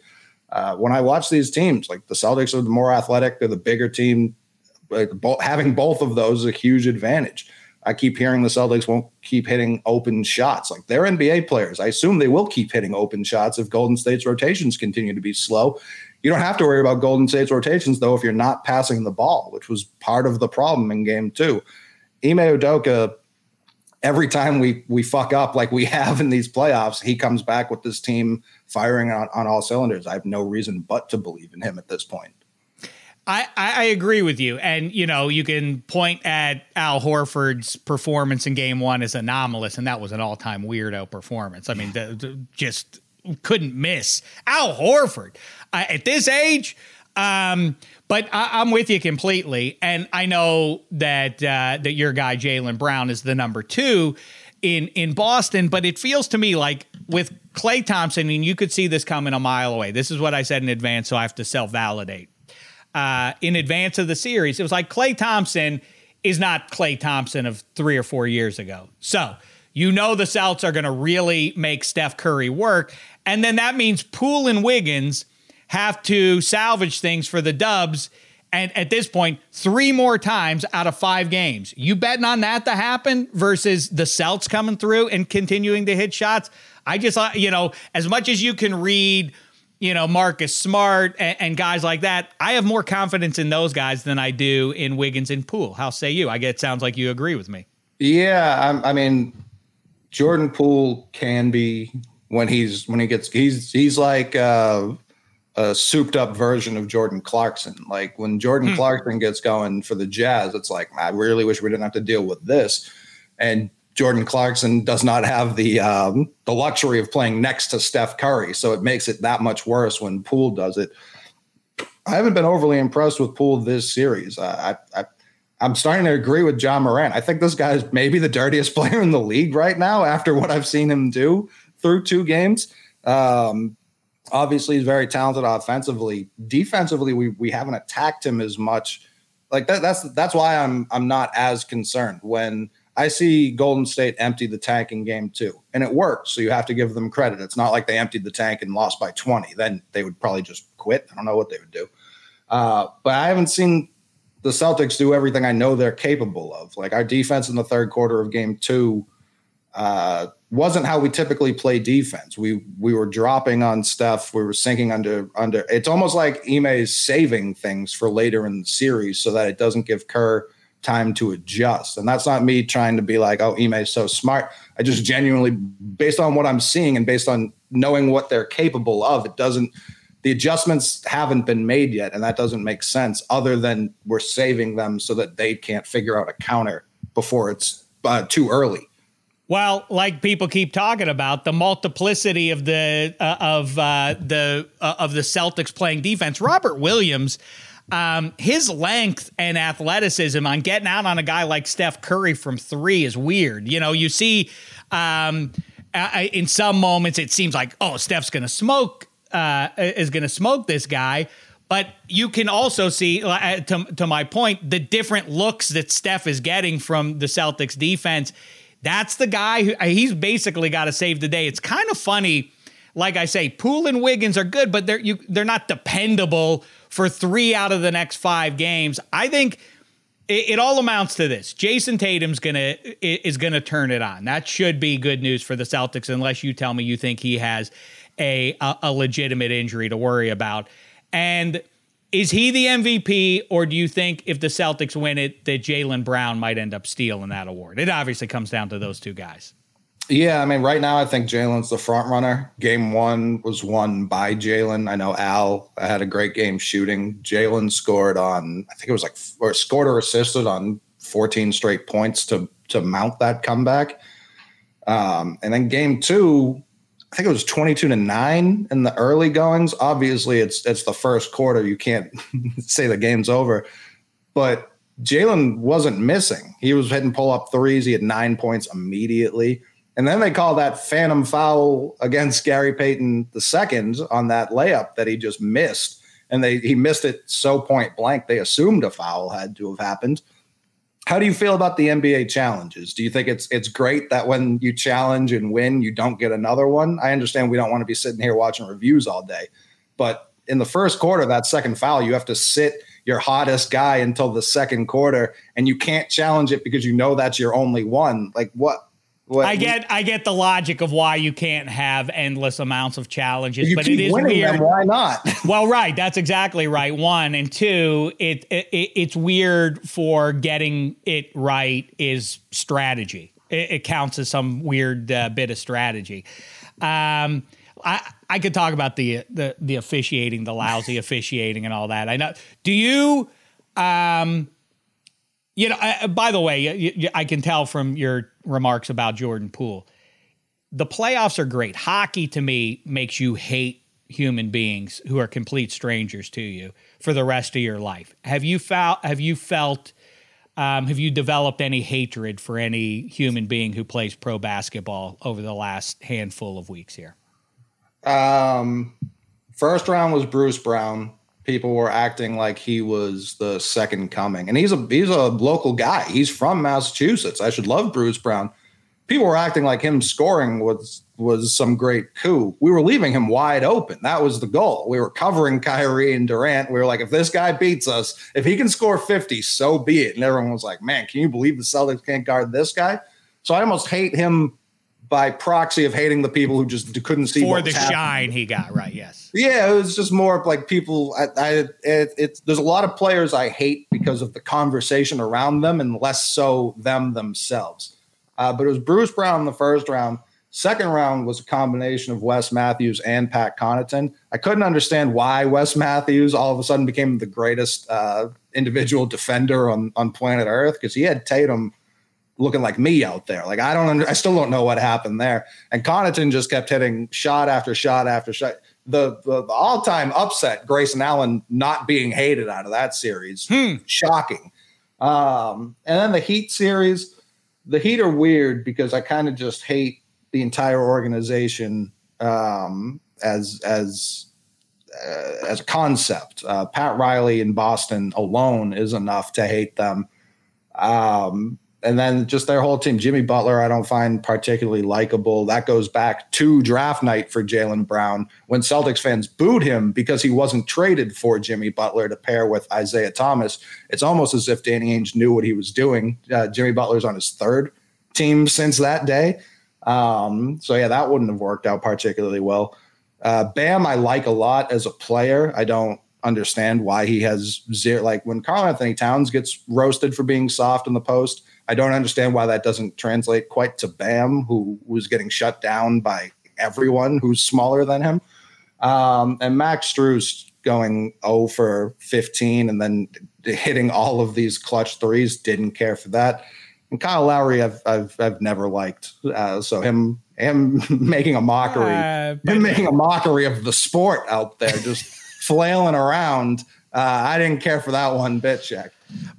Uh, when I watch these teams, like the Celtics are the more athletic, they're the bigger team. Like bo- having both of those is a huge advantage. I keep hearing the Celtics won't keep hitting open shots. Like they're NBA players. I assume they will keep hitting open shots if Golden State's rotations continue to be slow. You don't have to worry about Golden State's rotations, though, if you're not passing the ball, which was part of the problem in game two. Ime Udoka, every time we we fuck up like we have in these playoffs, he comes back with this team firing on, on all cylinders. I have no reason but to believe in him at this point. I, I agree with you. And, you know, you can point at Al Horford's performance in game one as anomalous, and that was an all time weirdo performance. I mean, the, the, just couldn't miss. Al Horford uh, at this age, um, but I, am with you completely, and I know that uh, that your guy Jaylen Brown is the number two in in Boston, but it feels to me like with Klay Thompson, and you could see this coming a mile away. This is what I said in advance, so I have to self validate uh, in advance of the series. It was like Klay Thompson is not Klay Thompson of three or four years ago. So you know the Celts are going to really make Steph Curry work. And then that means Poole and Wiggins have to salvage things for the Dubs. And at this point, three more times out of five games. You betting on that to happen versus the Celts coming through and continuing to hit shots? I just, uh, you know, as much as you can read – you know, Marcus Smart and, and, guys like that. I have more confidence in those guys than I do in Wiggins and Poole. How say you? I get it sounds like you agree with me. Yeah, I, I mean, Jordan Poole can be when he's when he gets he's he's like uh, a souped up version of Jordan Clarkson. Like when Jordan hmm. Clarkson gets going for the Jazz, it's like I really wish we didn't have to deal with this. And Jordan Clarkson does not have the um, the luxury of playing next to Steph Curry, so it makes it that much worse when Poole does it. I haven't been overly impressed with Poole this series. I, I, I'm starting to agree with Ja Morant. I think this guy is maybe the dirtiest player in the league right now after what I've seen him do through two games. Um, obviously, he's very talented offensively. Defensively, we we haven't attacked him as much. Like that, that's that's why I'm I'm not as concerned when I see Golden State empty the tank in game two, and it worked. So you have to give them credit. It's not like they emptied the tank and lost by 20. Then they would probably just quit. I don't know what they would do. Uh, but I haven't seen the Celtics do everything I know they're capable of. Like our defense in the third quarter of game two uh, wasn't how we typically play defense. We we were dropping on stuff. We were sinking under under. It's almost like Ime is saving things for later in the series so that it doesn't give Kerr time to adjust. And that's not me trying to be like, oh, Ime is so smart. I just genuinely, based on what I'm seeing and based on knowing what they're capable of, it doesn't, the adjustments haven't been made yet. And that doesn't make sense other than we're saving them so that they can't figure out a counter before it's uh, too early. Well, like people keep talking about, the multiplicity of the uh, of uh, the uh, of the Celtics playing defense. Robert Williams, um, his length and athleticism on getting out on a guy like Steph Curry from three is weird. You know, you see um, in some moments it seems like, oh, Steph's to smoke, uh, is to smoke this guy. But you can also see, uh, to, to my point, the different looks that Steph is getting from the Celtics defense. That's the guy who uh, he's basically got to save the day. It's kind of funny. Like I say, Poole and Wiggins are good, but they're you, they're not dependable for three out of the next five games. I think it, it all amounts to this: Jayson Tatum's gonna is gonna turn it on. That should be good news for the Celtics, unless you tell me you think he has a, a, a legitimate injury to worry about. And is he the MVP, or do you think if the Celtics win it, that Jaylen Brown might end up stealing that award? It obviously comes down to those two guys. Yeah, I mean, right now I think Jaylen's the front runner. Game one was won by Jaylen. I know Al had a great game shooting. Jaylen scored on, I think it was like, or scored or assisted on 14 straight points to to mount that comeback. Um, and then game two, I think it was 22 to nine in the early goings. Obviously, it's it's the first quarter. You can't say the game's over, but Jaylen wasn't missing. He was hitting pull up threes. He had nine points immediately. And then they call that phantom foul against Gary Payton the second on that layup that he just missed. And they he missed it so point blank. They assumed a foul had to have happened. How do you feel about the NBA challenges? Do you think it's it's great that when you challenge and win, you don't get another one? I understand we don't want to be sitting here watching reviews all day, but in the first quarter, that second foul, you have to sit your hottest guy until the second quarter, and you can't challenge it because you know that's your only one. Like what? What, I get I get the logic of why you can't have endless amounts of challenges, but it is weird. Them, why not? well, right, that's exactly right. One and two, it, it it's weird for getting it right is strategy. It, it counts as some weird uh, bit of strategy. Um, I I could talk about the the the officiating, the lousy officiating, and all that. I know. Do you? Um, you know, I, by the way, I can tell from your remarks about Jordan Poole, the playoffs are great. Hockey to me makes you hate human beings who are complete strangers to you for the rest of your life. Have you felt? Have you felt? Um, have you developed any hatred for any human being who plays pro basketball over the last handful of weeks here? Um, first round was Bruce Brown people were acting like he was the second coming. And he's a he's a local guy. He's from Massachusetts. I should love Bruce Brown. People were acting like him scoring was was some great coup. We were leaving him wide open. That was the goal. We were covering Kyrie and Durant. We were like, if this guy beats us, if he can score 50, so be it. And everyone was like, man, can you believe the Celtics can't guard this guy? So I almost hate him by proxy of hating the people who just couldn't see for the happening. shine he got right. Yes. Yeah, it was just more of like people. I, I it, it's there's a lot of players I hate because of the conversation around them, and less so them themselves. Uh, but it was Bruce Brown in the first round. Second round was a combination of Wes Matthews and Pat Connaughton. I couldn't understand why Wes Matthews all of a sudden became the greatest uh, individual defender on on planet Earth because he had Tatum looking like me out there. Like I don't, I still don't know what happened there. And Connaughton just kept hitting shot after shot after shot. The, the, the all time upset, Grayson Allen not being hated out of that series, hmm. shocking. Um, and then the Heat series, the Heat are weird because I kind of just hate the entire organization um, as as uh, as a concept. Uh, Pat Riley in Boston alone is enough to hate them. Um, and then just their whole team. Jimmy Butler, I don't find particularly likable. That goes back to draft night for Jaylen Brown when Celtics fans booed him because he wasn't traded for Jimmy Butler to pair with Isaiah Thomas. It's almost as if Danny Ainge knew what he was doing. Uh, Jimmy Butler's on his third team since that day. Um, so, yeah, that wouldn't have worked out particularly well. Uh, Bam, I like a lot as a player. I don't understand why he has zero. Like when Karl-Anthony Towns gets roasted for being soft in the post, I don't understand why that doesn't translate quite to Bam, who was getting shut down by everyone who's smaller than him. Um, and Max Strus going 0 for 15 and then hitting all of these clutch threes, didn't care for that. And Kyle Lowry, I've I've, I've never liked. Uh, so him him making a mockery, uh, him making a mockery of the sport out there, just flailing around. Uh, I didn't care for that one bit, Jack.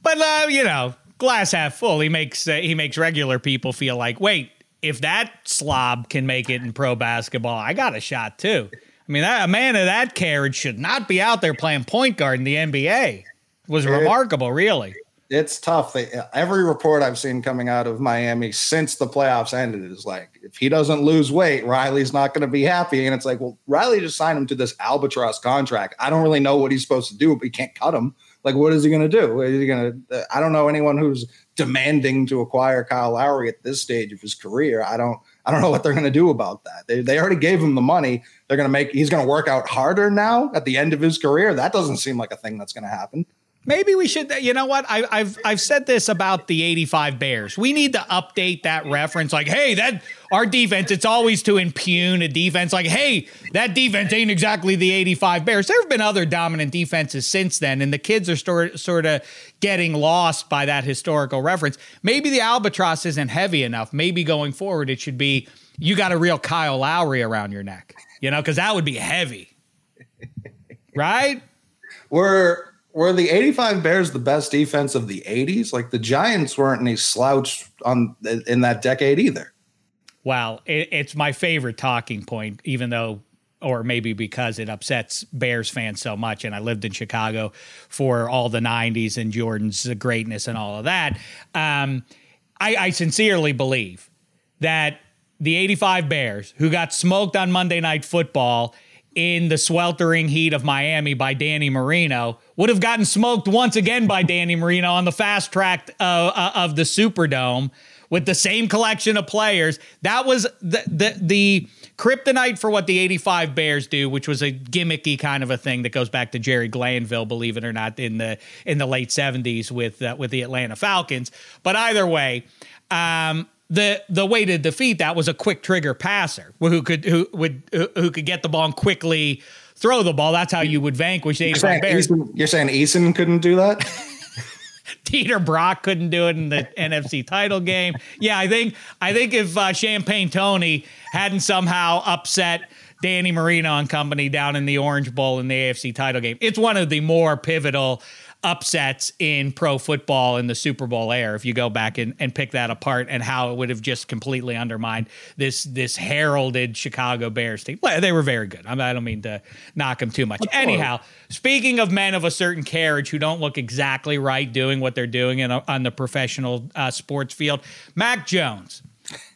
But uh, you know, glass half full. He makes uh, he makes regular people feel like, wait, if that slob can make it in pro basketball, I got a shot too. I mean, that, a man of that carriage should not be out there playing point guard in the NBA. It was it, remarkable, really. It's tough. They, every report I've seen coming out of Miami since the playoffs ended is like, if he doesn't lose weight, Riley's not going to be happy. And it's like, well, Riley just signed him to this albatross contract. I don't really know what he's supposed to do, but he can't cut him. Like, what is he going to do? Is he going to? Uh, I don't know anyone who's demanding to acquire Kyle Lowry at this stage of his career. I don't. I don't know what they're going to do about that. They, they already gave him the money. They're going to make. He's going to work out harder now at the end of his career. That doesn't seem like a thing that's going to happen. Maybe we should. You know what? I, have I've said this about the '85 Bears. We need to update that reference. Like, hey, that our defense. It's always to impugn a defense. Like, hey, that defense ain't exactly the '85 Bears. There have been other dominant defenses since then, and the kids are sort sort of getting lost by that historical reference. Maybe the albatross isn't heavy enough. Maybe going forward, it should be you got a real Kyle Lowry around your neck. You know, because that would be heavy, right? We're were the 85 Bears the best defense of the 80s? Like the Giants weren't any slouch on in that decade either. Well, it, it's my favorite talking point, even though, or maybe because it upsets Bears fans so much. And I lived in Chicago for all the 90s and Jordan's greatness and all of that. Um, I, I sincerely believe that the 85 Bears, who got smoked on Monday Night Football in the sweltering heat of Miami by Danny Marino would have gotten smoked once again by Danny Marino on the fast track uh, uh, of the Superdome with the same collection of players. That was the, the the kryptonite for what the 85 Bears do, which was a gimmicky kind of a thing that goes back to Jerry Glanville, believe it or not, in the in the late 70s with uh, with the Atlanta Falcons. But either way, um, the the way to defeat that was a quick trigger passer who could who would who could get the ball and quickly throw the ball. That's how you would vanquish the 85 Bears. Eason, you're saying Eason couldn't do that? Dieter Brock couldn't do it in the NFC title game. Yeah, I think I think if uh, Champagne Tony hadn't somehow upset Danny Marino and company down in the Orange Bowl in the AFC title game, it's one of the more pivotal upsets in pro football in the Super Bowl era. If you go back and, and pick that apart, and how it would have just completely undermined this this heralded Chicago Bears team. Well, they were very good. I, don't mean to knock them too much. Anyhow, speaking of men of a certain carriage who don't look exactly right doing what they're doing in a, on the professional uh, sports field, Mac Jones.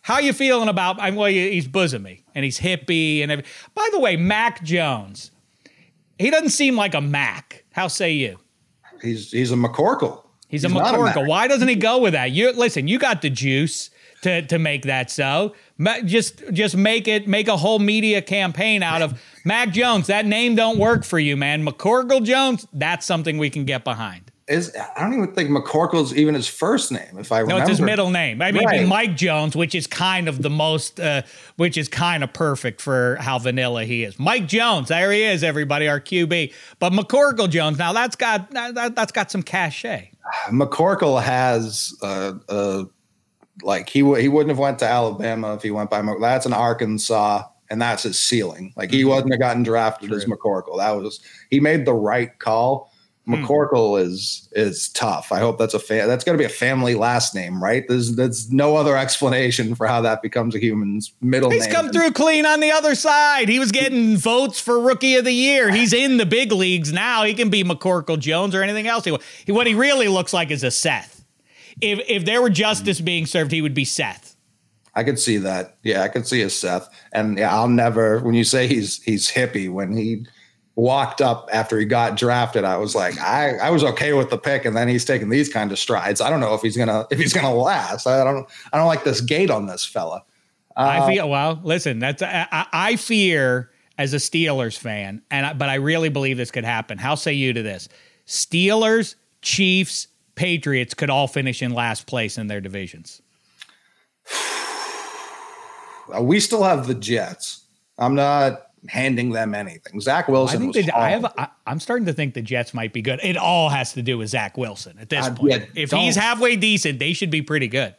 How you feeling about? I'm well, he's bosomy and he's hippie and everything. By the way, Mac Jones, he doesn't seem like a Mac. How say you? He's he's a McCorkle. He's, he's a McCorkle. A Why doesn't he go with that? You listen. You got the juice to to make that so. Just just make it make a whole media campaign out of Mac Jones. That name don't work for you, man. McCorkle Jones. That's something we can get behind is I don't even think McCorkle's even his first name. If I remember, no, it's his middle name. I mean, right. Mike Jones, which is kind of the most, uh, which is kind of perfect for how vanilla he is. Mike Jones, there he is, everybody, our QB. But McCorkle Jones, now that's got that, has got some cachet. McCorkle has uh, uh, like he w- he wouldn't have went to Alabama if he went by. That's an Arkansas. And that's his ceiling. Like he mm-hmm. wouldn't have gotten drafted True. as McCorkle. That was he made the right call Hmm. McCorkle is is tough. I hope that's a fa- that's going to be a family last name, right? There's there's no other explanation for how that becomes a human's middle He's name. come through clean on the other side. He was getting votes for rookie of the year. He's in the big leagues now. He can be McCorkle Jones or anything else. He, what he really looks like is a Seth. If if there were justice being served, he would be Seth. I could see that. Yeah, I could see a Seth. And yeah, I'll never when you say he's he's hippie when he walked up after he got drafted, I was like, I, I was okay with the pick, and then he's taking these kind of strides. I don't know if he's gonna if he's gonna last. I don't I don't like this gait on this fella. Uh, I feel well. Listen, that's I, I, fear as a Steelers fan, and I, but I really believe this could happen. How say you to this? Steelers, Chiefs, Patriots could all finish in last place in their divisions. we still have the Jets. I'm not handing them anything. Zach Wilson. I think they, I have. I, am starting to think the Jets might be good. It all has to do with Zach Wilson at this uh, point. Yeah, if he's halfway decent, they should be pretty good.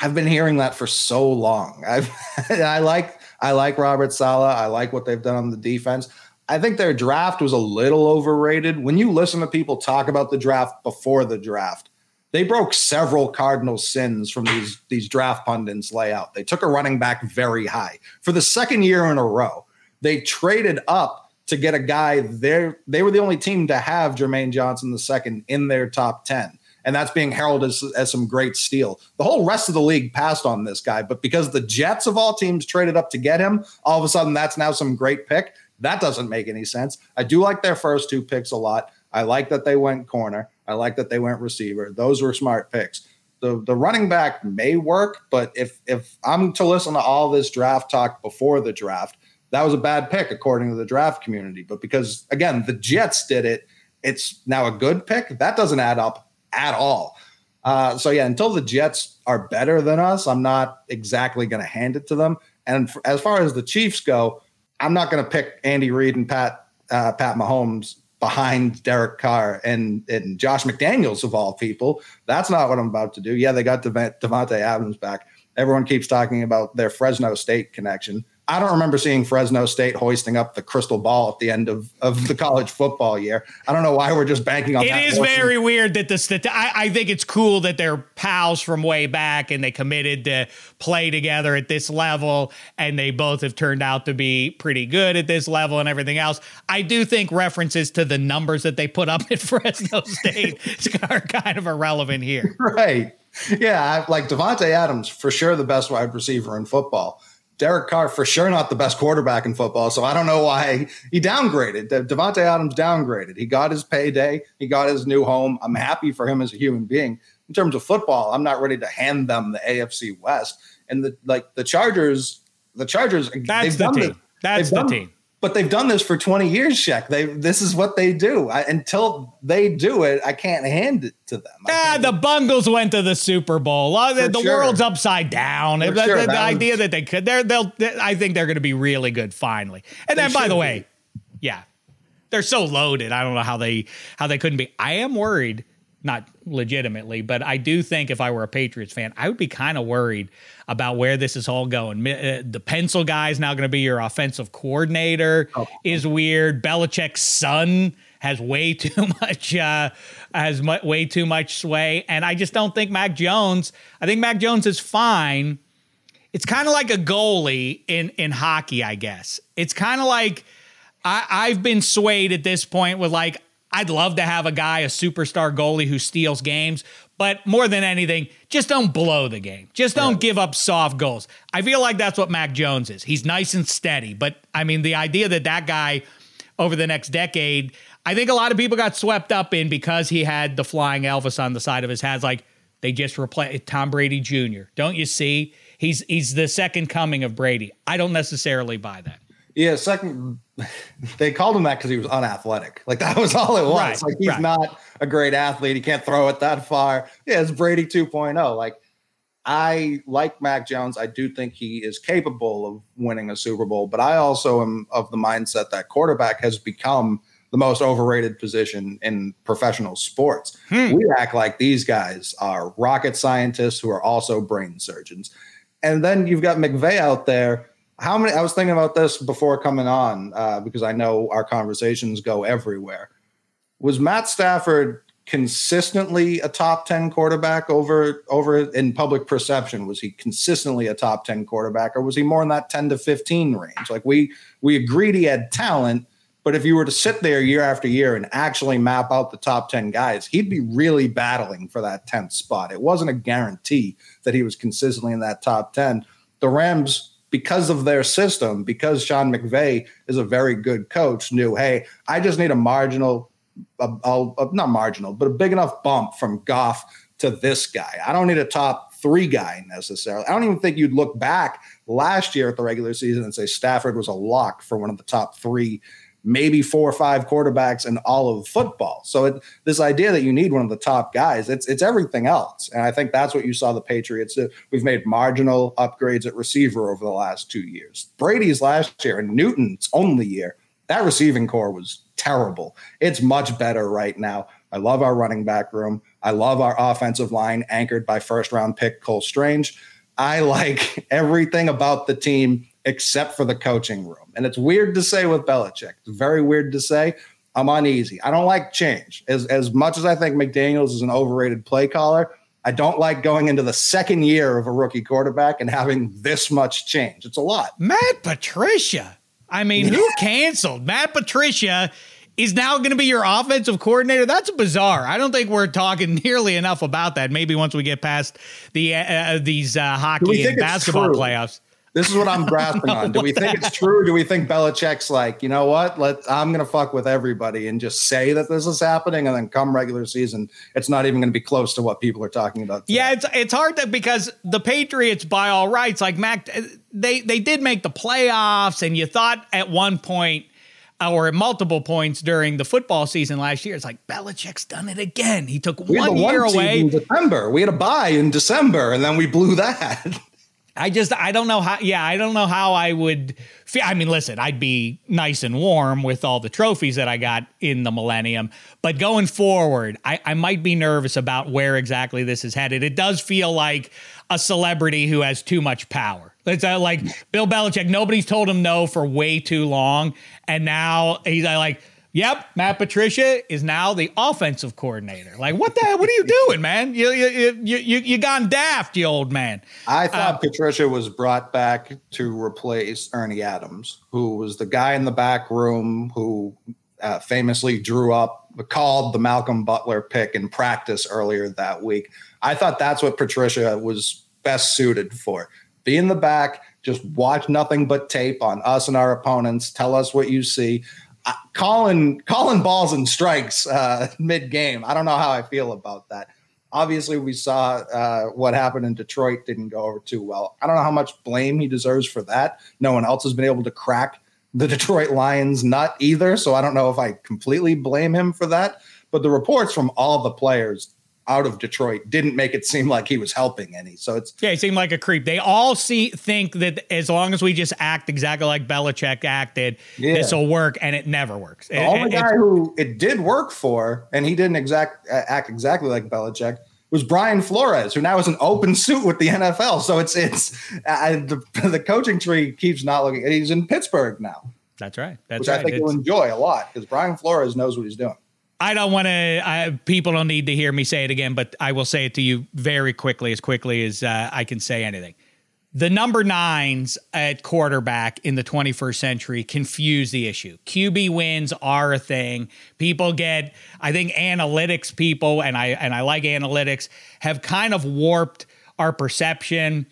I've been hearing that for so long. I've, I like I like Robert Saleh. I like what they've done on the defense. I think their draft was a little overrated. When you listen to people talk about the draft before the draft, they broke several cardinal sins from these these draft pundits layout. They took a running back very high for the second year in a row. They traded up to get a guy there. They were the only team to have Jermaine Johnson the second in their top 10. And that's being heralded as, as some great steal. The whole rest of the league passed on this guy, but because the Jets of all teams traded up to get him, all of a sudden that's now some great pick. That doesn't make any sense. I do like their first two picks a lot. I like that they went corner. I like that they went receiver. Those were smart picks. The the running back may work, but if if I'm to listen to all this draft talk before the draft, that was a bad pick according to the draft community. But because again, the Jets did it, it's now a good pick. That doesn't add up at all. Uh, so yeah, until the Jets are better than us, I'm not exactly going to hand it to them. And for, as far as the Chiefs go, I'm not going to pick Andy Reid and Pat uh, Pat Mahomes behind Derek Carr and and Josh McDaniels of all people. That's not what I'm about to do. Yeah, they got Davante Adams back. Everyone keeps talking about their Fresno State connection. I don't remember seeing Fresno State hoisting up the crystal ball at the end of, of the college football year. I don't know why we're just banking on it that. It is very weird that the I, I think it's cool that they're pals from way back and they committed to play together at this level and they both have turned out to be pretty good at this level and everything else. I do think references to the numbers that they put up at Fresno State are kind of irrelevant here. Right. Yeah, like Davante Adams for sure the best wide receiver in football Derek Carr for sure not the best quarterback in football. So I don't know why he downgraded. Davante Adams downgraded. He got his payday. He got his new home. I'm happy for him as a human being. In terms of football, I'm not ready to hand them the AFC West. And the like the Chargers, the Chargers. That's the team. That's the done, team but they've done this for 20 years, Shek. They this is what they do. I, until they do it, I can't hand it to them. Ah, the Bungles went to the Super Bowl. the, the sure. world's upside down. The, sure. the, the idea was... that they could, they're, they'll. I think they're going to be really good finally. And then, by the way, be. yeah, they're so loaded. I don't know how they how they couldn't be. I am worried not legitimately, but I do think if I were a Patriots fan, I would be kind of worried about where this is all going. Uh, the pencil guy is now going to be your offensive coordinator. Oh. Is weird. Belichick's son has way too much uh, has mu- way too much sway, and I just don't think Mac Jones. I think Mac Jones is fine. It's kind of like a goalie in in hockey, I guess. It's kind of like I, I've been swayed at this point with like I'd love to have a guy, a superstar goalie who steals games, but more than anything, just don't blow the game. Just don't give up soft goals. I feel like that's what Mac Jones is. He's nice and steady, but I mean, the idea that that guy over the next decade, I think a lot of people got swept up in because he had the flying Elvis on the side of his hat. Like they just replaced Tom Brady Jr. Don't you see? He's he's the second coming of Brady. I don't necessarily buy that. Yeah, second, they called him that because he was unathletic. Like that was all it was. Right, like he's right. not a great athlete. He can't throw it that far. Yeah, it's Brady 2.0. Like I like Mac Jones. I do think he is capable of winning a Super Bowl, but I also am of the mindset that quarterback has become the most overrated position in professional sports. Hmm. We act like these guys are rocket scientists who are also brain surgeons. And then you've got McVay out there. How many? I was thinking about this before coming on uh, because I know our conversations go everywhere. Was Matt Stafford consistently a top 10 quarterback over over in public perception was he consistently a top 10 quarterback or was he more in that 10 to 15 range like we we agreed he had talent but if you were to sit there year after year and actually map out the top 10 guys he'd be really battling for that 10th spot it wasn't a guarantee that he was consistently in that top 10 the rams because of their system because sean mcvay is a very good coach knew hey i just need a marginal a, a, a- not marginal, but a big enough bump from Goff to this guy. I don't need a top three guy necessarily. I don't even think you'd look back last year at the regular season and say Stafford was a lock for one of the top three, maybe four or five quarterbacks in all of football. So it, this idea that you need one of the top guys, it's it's everything else. And I think that's what you saw the Patriots. We've made marginal upgrades at receiver over the last two years. Brady's last year and Newton's only year that receiving corps was terrible. It's much better right now. I love our running back room. I love our offensive line anchored by first round pick Cole Strange. I like everything about the team except for the coaching room. And it's weird to say with Belichick. It's very weird to say. I'm uneasy. I don't like change. As as much as I think McDaniels is an overrated play caller, I don't like going into the second year of a rookie quarterback and having this much change. It's a lot. Matt Patricia. I mean, who canceled? Matt Patricia is now going to be your offensive coordinator. That's bizarre. I don't think we're talking nearly enough about that. Maybe once we get past the uh, uh, these uh, hockey and basketball playoffs. This is what I'm grasping on. Do we think it's true? Do we think Belichick's like, you know what? Let I'm gonna fuck with everybody and just say that this is happening, and then come regular season, it's not even gonna be close to what people are talking about. today. Yeah, it's it's hard to because the Patriots, by all rights, like Mac, they they did make the playoffs, and you thought at one point or at multiple points during the football season last year, it's like Belichick's done it again. He took one year one away. in December. We had a bye in December, and then we blew that. I just I don't know how yeah, I don't know how I would feel. I mean, listen, I'd be nice and warm with all the trophies that I got in the millennium, but going forward, I, I might be nervous about where exactly this is headed. It does feel like a celebrity who has too much power. It's uh, like Bill Belichick. Nobody's told him no for way too long, and now he's uh, like, "Yep, Matt Patricia is now the offensive coordinator." Like, what the? Hell? What are you doing, man? You you you you you gone daft, you old man. I thought Patricia was brought back to replace Ernie Adams, who was the guy in the back room who uh, famously drew up, called the Malcolm Butler pick in practice earlier that week. I thought that's what Patricia was best suited for. Be in the back, just watch nothing but tape on us and our opponents. Tell us what you see. Calling calling balls and strikes uh, mid game. I don't know how I feel about that. Obviously, we saw uh, what happened in Detroit didn't go over too well. I don't know how much blame he deserves for that. No one else has been able to crack the Detroit Lions nut either. So I don't know if I completely blame him for that. But the reports from all the players out of Detroit didn't make it seem like he was helping any. So it's Yeah, he seemed like a creep. They all see think that as long as we just act exactly like Belichick acted, Yeah. this will work, and it never works. the It- only it- guy who it did work for, and he didn't exact uh, act exactly like Belichick, was Brian Flores, who now is an open suit with the NFL. So it's it's uh, the the coaching tree keeps not looking. He's in Pittsburgh now. That's right. That's which right. I think It's- you'll enjoy a lot because Brian Flores knows what he's doing. I don't want to. People don't need to hear me say it again, but I will say it to you very quickly, as quickly as uh, I can say anything. The number nines at quarterback in the 21st century confuse the issue. QB wins are a thing. People get, I think, analytics people, and I and I like analytics, have kind of warped our perception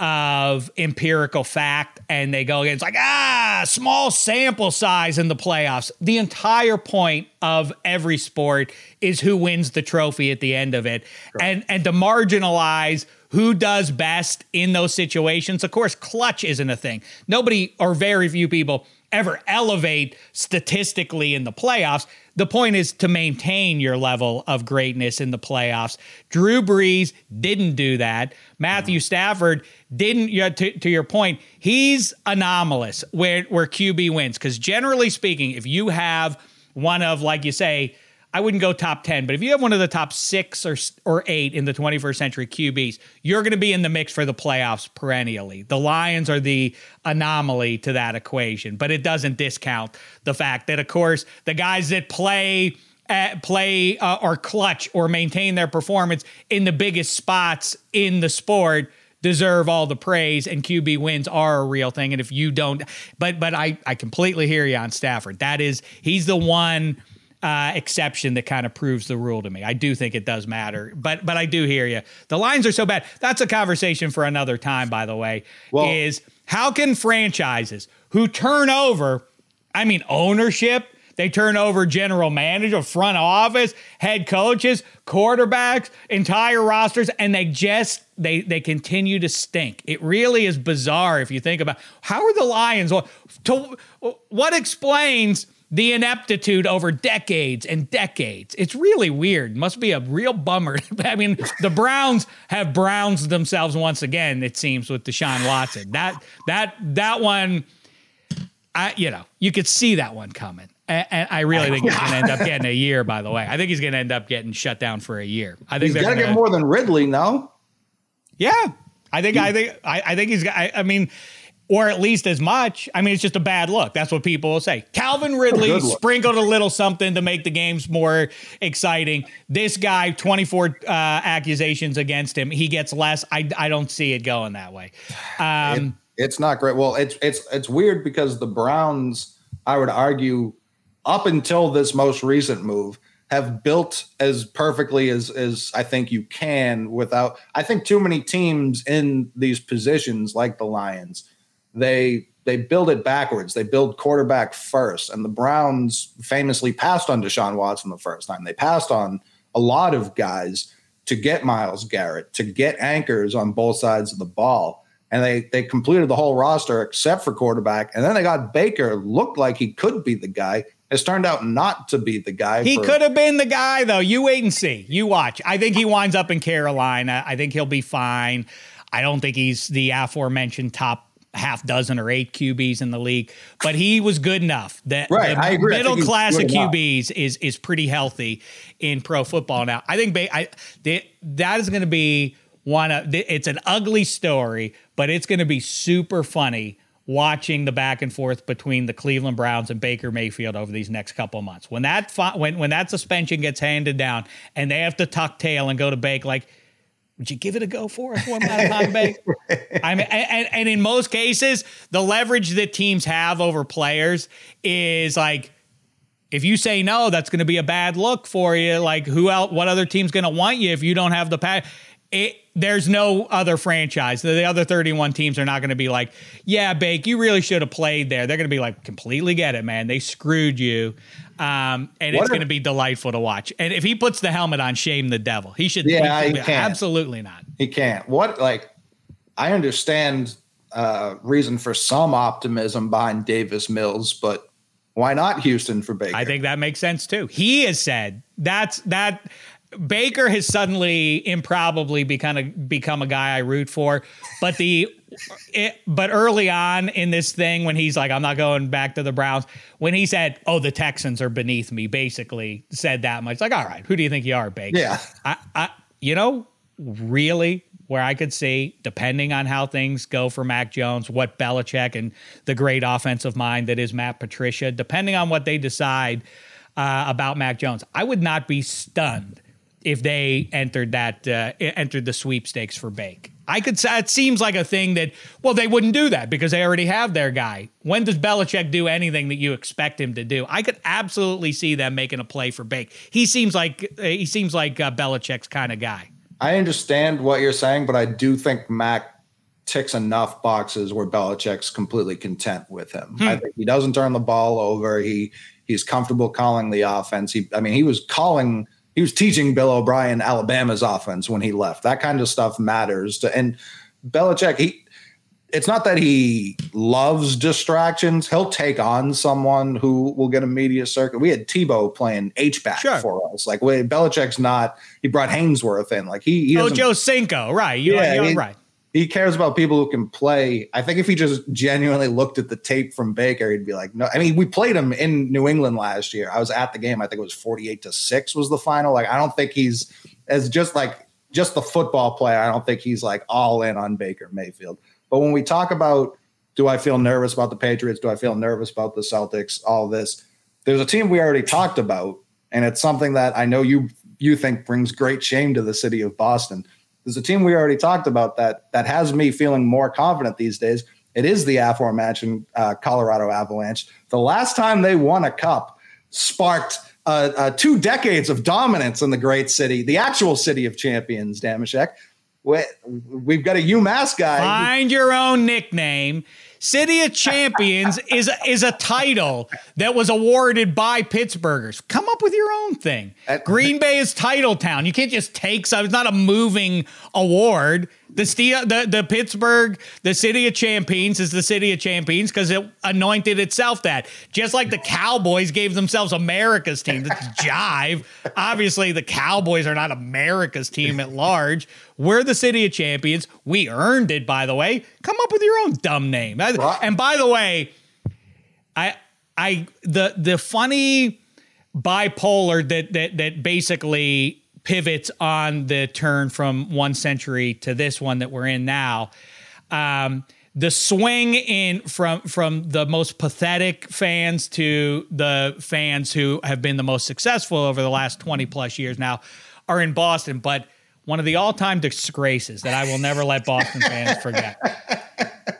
of empirical fact and they go against like ah small sample size in the playoffs. The entire point of every sport is who wins the trophy at the end of it. And and to marginalize who does best in those situations of course clutch isn't a thing. Nobody or very few people ever elevate statistically in the playoffs. The point is to maintain your level of greatness in the playoffs. Drew Brees didn't do that. Matthew Stafford didn't. You know, to, to your point, he's anomalous where where QB wins because generally speaking, if you have one of like you say. I wouldn't go top 10, but if you have one of the top six or, or eight in the 21st century QBs, you're going to be in the mix for the playoffs perennially. The Lions are the anomaly to that equation, but it doesn't discount the fact that, of course, the guys that play. Uh, play uh, or clutch or maintain their performance in the biggest spots in the sport deserve all the praise and QB wins are a real thing and if you don't but but I I completely hear you on Stafford that is he's the one uh, exception that kind of proves the rule to me. I do think it does matter, but but I do hear you. The lines are so bad. That's a conversation for another time. By the way, Well- is how can franchises who turn over, I mean ownership, they turn over general manager, front office, head coaches, quarterbacks, entire rosters, and they just they they continue to stink. It really is bizarre if you think about how are the Lions to what explains the ineptitude over decades and decades. It's really weird. Must be a real bummer. I mean, the Browns have Browns themselves once again. It seems with Deshaun Watson. That that that one, I you know you could see that one coming. And, I really think he's going to end up getting a year. By the way, I think he's going to end up getting shut down for a year. I think He's got to get more than Ridley, no? yeah, I think I think I, I think he's got. I, I mean, or at least as much. I mean, it's just a bad look. That's what people will say. Calvin Ridley look. sprinkled a little something to make the games more exciting. This guy, twenty four uh, accusations against him. He gets less. I I don't see it going that way. Um, It's not great. Well, it's it's it's weird because the Browns, I would argue, up until this most recent move, have built as perfectly as as I think you can without. I think too many teams in these positions, like the Lions, they they build it backwards. They build quarterback first, and the Browns famously passed on Deshaun Watson the first time. They passed on a lot of guys to get Myles Garrett, to get anchors on both sides of the ball. And they they completed the whole roster except for quarterback. And then they got Baker, looked like he could be the guy. It's turned out not to be the guy. he for- could have been the guy though. You wait and see. You watch. I think he winds up in Carolina. I think he'll be fine. I don't think he's the aforementioned top half dozen or eight QBs in the league, but he was good enough. That Right, the I agree. Middle he's class of good enough. QBs is is pretty healthy in pro football now. I think ba- I, that that is going to be one of. It's an ugly story, but it's going to be super funny watching the back and forth between the Cleveland Browns and Baker Mayfield over these next couple of months. When that fi- when when that suspension gets handed down and they have to tuck tail and go to Bake like would you give it a go for us one last time, Bake? I mean, and, and in most cases, the leverage that teams have over players is like, if you say no, that's going to be a bad look for you. Like, who else? What other team's going to want you if you don't have the pass? It, there's no other franchise. The, the other 31 teams are not going to be like, yeah, Bake, you really should have played there. They're going to be like, completely get it, man. They screwed you. Um, and What it's going to be delightful to watch. And if he puts the helmet on, shame the devil. He should. Yeah, he he can't. absolutely not. He can't. What like I understand uh reason for some optimism behind Davis Mills, but why not Houston for Baker? I think that makes sense too. He has said that's that Baker has suddenly improbably become a become a guy I root for, but the it, but early on in this thing when he's like I'm not going back to the Browns when he said oh the Texans are beneath me basically said that much like all right who do you think you are Baker Yeah. I, I you know really where I could see, depending on how things go for Mac Jones, what Belichick and the great offensive mind that is Matt Patricia, depending on what they decide uh, about Mac Jones, I would not be stunned if they entered that uh, entered the sweepstakes for Bake. I could say it seems like a thing that well they wouldn't do that because they already have their guy. When does Belichick do anything that you expect him to do? I could absolutely see them making a play for Bake. He seems like uh, he seems like uh, Belichick's kind of guy. I understand what you're saying, but I do think Mac ticks enough boxes where Belichick's completely content with him. Hmm. I think he doesn't turn the ball over. He he's comfortable calling the offense. He I mean he was calling he was teaching Bill O'Brien Alabama's offense when he left. That kind of stuff matters to and Belichick he it's not that he loves distractions. He'll take on someone who will get a media circuit. We had Tebow playing H back sure. for us. Like Belichick's not. He brought Haynesworth in. Like he. he oh, Joe Cinco, right? You're, yeah, you're he, right. He cares about people who can play. I think if he just genuinely looked at the tape from Baker, he'd be like, no. I mean, we played him in New England last year. I was at the game. I think it was forty-eight to six was the final. Like I don't think he's as just like just the football player. I don't think he's like all in on Baker Mayfield. But when we talk about do I feel nervous about the Patriots? Do I feel nervous about the Celtics? All this. There's a team we already talked about, and it's something that I know you you think brings great shame to the city of Boston. There's a team we already talked about that that has me feeling more confident these days. It is the aforementioned uh, Colorado Avalanche. The last time they won a cup sparked uh, uh, two decades of dominance in the great city, the actual city of champions, Dameshek we've got a UMass guy. Find your own nickname. City of Champions is a, is a title that was awarded by Pittsburghers. Come up with your own thing. Uh, Green Bay is title town. You can't just take some. It's not a moving award. The, Steel, the the Pittsburgh, the city of champions is the city of champions because it anointed itself that. Just like the Cowboys gave themselves America's team. That's jive. Obviously, the Cowboys are not America's team at large. We're the city of champions. We earned it, by the way. Come up with your own dumb name. And by the way, I I the the funny bipolar that that that basically pivots on the turn from one century to this one that we're in now. Um, the swing in from from the most pathetic fans to the fans who have been the most successful over the last 20 plus years now are in Boston, but one of the all-time disgraces that I will never let Boston fans forget.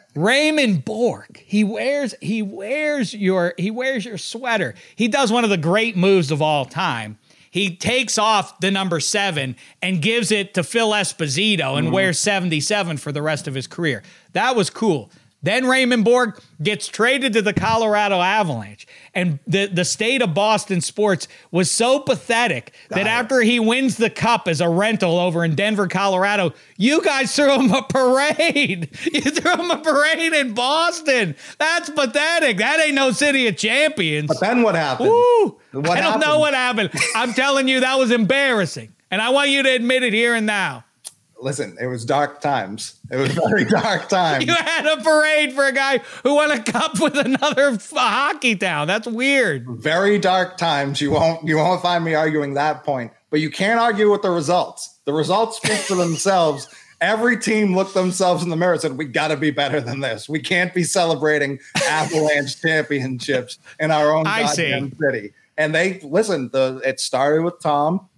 Raymond Bourque. he wears he wears your he wears your sweater. He does one of the great moves of all time he takes off the number seven and gives it to Phil Esposito and mm-hmm. wears 77 for the rest of his career. That was cool. Then Raymond Bourque gets traded to the Colorado Avalanche. And the, the state of Boston sports was so pathetic that after he wins the cup as a rental over in Denver, Colorado, you guys threw him a parade. You threw him a parade in Boston. That's pathetic. That ain't no city of champions. But then what happened? What I don't happened? know what happened. I'm telling you, that was embarrassing. And I want you to admit it here and now listen, it was dark times. It was very dark times. you had a parade for a guy who won a cup with another hockey town. That's weird. Very dark times. You won't you won't find me arguing that point. But you can't argue with the results. The results speak for themselves. Every team looked themselves in the mirror and said, "We got to be better than this. We can't be celebrating Avalanche championships in our own I goddamn see. city." And they listen. The it started with Tom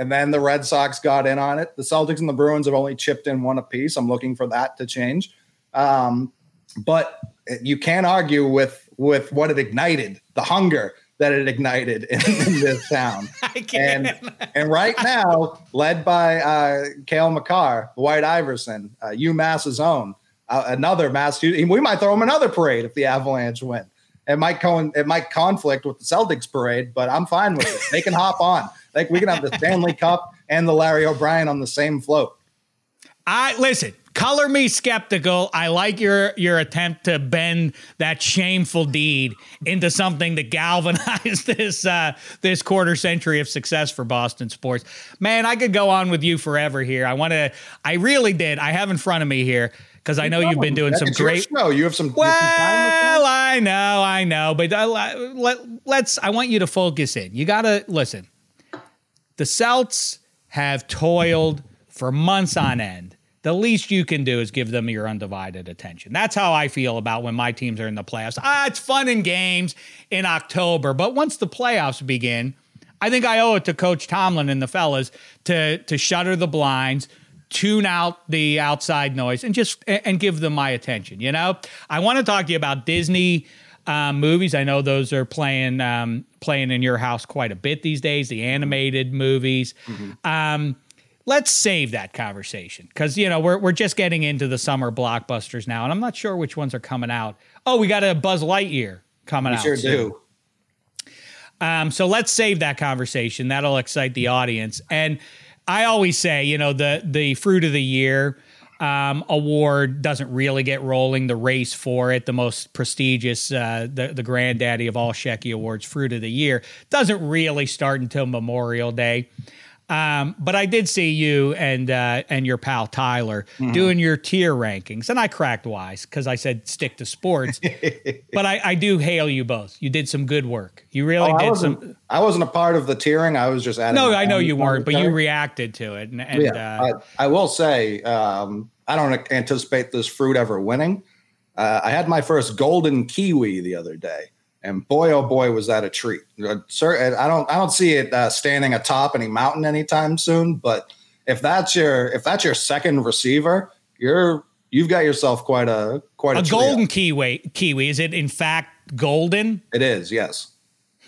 and then the Red Sox got in on it. The Celtics and the Bruins have only chipped in one apiece. I'm looking for that to change. Um, but you can't argue with with what it ignited, the hunger that it ignited in, in this town. And, and right now, led by uh, Cale Makar, White Iverson, uh, UMass's own, uh, another Mass. We might throw him another parade if the Avalanche win. It might co- it might conflict with the Celtics parade, but I'm fine with it. They can hop on. Like we can have the Stanley Cup and the Larry O'Brien on the same float. I listen. Color me skeptical. I like your your attempt to bend that shameful deed into something that galvanized this uh, this quarter century of success for Boston sports. Man, I could go on with you forever here. I want to. I really did. I have in front of me here because I know you've been doing some great. No, you have some. Well, some I know, I know, but uh, let, let's. I want you to focus in. You got to listen. The Celts have toiled for months on end, the least you can do is give them your undivided attention. That's how I feel about when my teams are in the playoffs. Ah, it's fun in games in October, but once the playoffs begin, I think I owe it to Coach Tomlin and the fellas to to shutter the blinds, tune out the outside noise, and just and give them my attention. You know, I want to talk to you about Disney um, movies. I know those are playing um, playing in your house quite a bit these days. The animated movies. Mm-hmm. Um, let's save that conversation because you know we're we're just getting into the summer blockbusters now, and I'm not sure which ones are coming out. Oh, we got a Buzz Lightyear coming we out. Sure soon. do. Um, so let's save that conversation. That'll excite the audience. And I always say, you know, the the fruit of the year um, award doesn't really get rolling. The race for it, the most prestigious, uh, the the granddaddy of all Shecky awards, fruit of the year, doesn't really start until Memorial Day. Um, but I did see you and uh, and your pal Tyler mm-hmm. doing your tier rankings, and I cracked wise because I said stick to sports. but I, I, do hail you both. You did some good work. You really oh, did I some. I wasn't a part of the tiering. I was just adding. No, I know you weren't, but you reacted to it. And, and yeah, uh, I, I, will say um, I don't anticipate this fruit ever winning. Uh, I had my first golden kiwi the other day. And boy, oh boy, was that a treat! Sir, I don't, I don't see it uh, standing atop any mountain anytime soon. But if that's your, if that's your second receiver, you're, you've got yourself quite a, quite a, a golden kiwi. Kiwi is it in fact golden? It is, yes.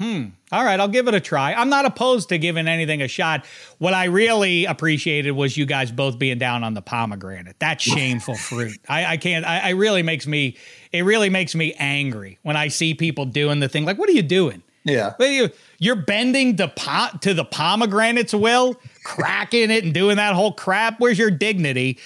Hmm. All right, I'll give it a try. I'm not opposed to giving anything a shot. What I really appreciated was you guys both being down on the pomegranate. That shameful fruit. I, I can't. I, I, really makes me. It really makes me angry when I see people doing the thing. Like, what are you doing? Yeah. You, you're bending the po- to the pomegranate's will, cracking it and doing that whole crap. Where's your dignity?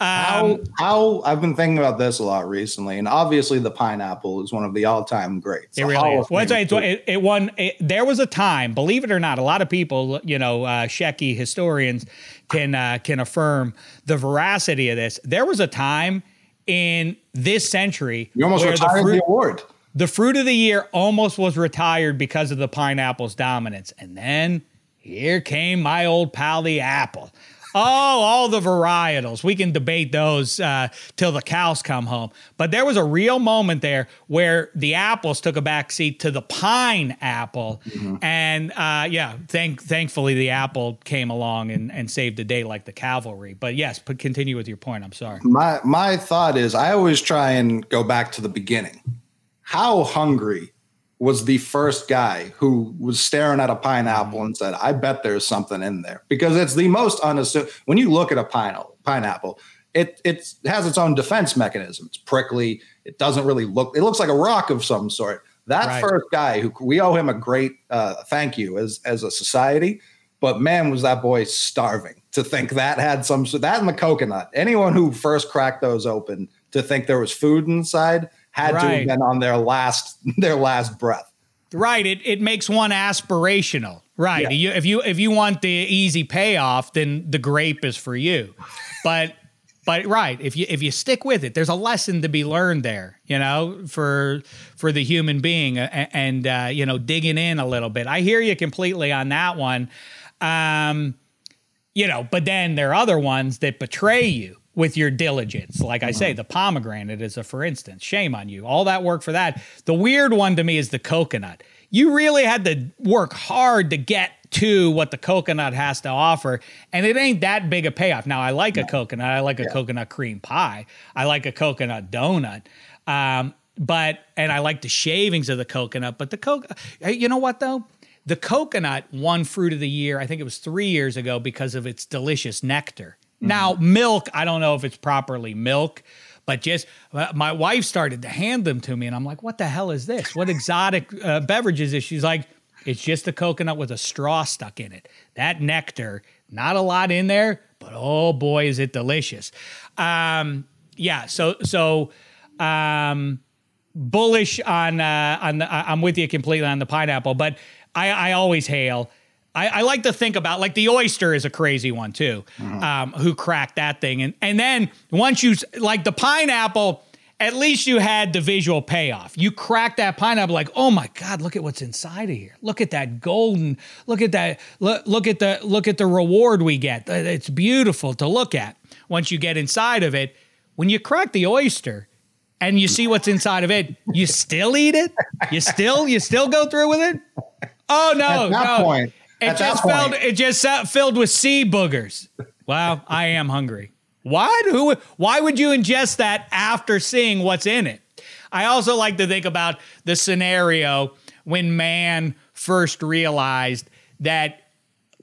Um, how, how I've been thinking about this a lot recently, and obviously the pineapple is one of the all-time greats. It really is. Well, it, it, it, won. It, there was a time, believe it or not, a lot of people, you know, uh, Shecky historians can uh, can affirm the veracity of this. There was a time in this century you almost retired the, fruit, the award. The fruit of the year almost was retired because of the pineapple's dominance, and then here came my old pal, the apple. Oh, all the varietals. We can debate those uh, till the cows come home. But there was a real moment there where the apples took a backseat to the pine apple. Mm-hmm. And uh, yeah, thank, thankfully the apple came along and, and saved the day like the cavalry. But yes, but continue with your point. I'm sorry. My, my thought is I always try and go back to the beginning. How hungry was the first guy who was staring at a pineapple and said, I bet there's something in there. Because it's the most unassuming. When you look at a pineapple, pineapple, it, it has its own defense mechanism. It's prickly. It doesn't really look, it looks like a rock of some sort. That right. first guy who we owe him a great uh, thank you as, as a society. But man, was that boy starving to think that had some, that and the coconut. Anyone who first cracked those open to think there was food inside had right. to have been on their last their last breath. Right. It it makes one aspirational. Right. Yeah. You, if you if you want the easy payoff, then the grape is for you. But but right, if you if you stick with it, there's a lesson to be learned there, you know, for for the human being, and, and uh, you know, digging in a little bit. I hear you completely on that one. Um, you know, but then there are other ones that betray you with your diligence. Like I say, the pomegranate is a for instance. Shame on you. All that work for that. The weird one to me is the coconut. You really had to work hard to get to what the coconut has to offer. And it ain't that big a payoff. Now, I like a coconut. I like a yeah. coconut cream pie. I like a coconut donut. Um, but, and I like the shavings of the coconut. But the coconut, you know what though? The coconut won fruit of the year, I think it was three years ago, because of its delicious nectar. Mm-hmm. Now, milk, I don't know if it's properly milk, but just uh, my wife started to hand them to me, and I'm like, what the hell is this? What exotic uh, beverage is this? She's like, it's just a coconut with a straw stuck in it. That nectar, not a lot in there, but oh boy, is it delicious. Um, yeah, so, so, um, bullish on uh, on the, I'm with you completely on the pineapple, but I, I always hail I, I, like to think about like the oyster is a crazy one too, mm-hmm. um, who cracked that thing, and and then once you like the pineapple, at least you had the visual payoff. You crack that pineapple, like, oh my god, look at what's inside of here. Look at that golden. Look at that. Look, look at the look at the reward we get. It's beautiful to look at once you get inside of it. When you crack the oyster and you see what's inside of it, you still eat it. You still you still go through with it. Oh no, At that no. point, It at just filled. It just filled with sea boogers. Wow, I am hungry. What? Who? Why would you ingest that after seeing what's in it? I also like to think about the scenario when man first realized that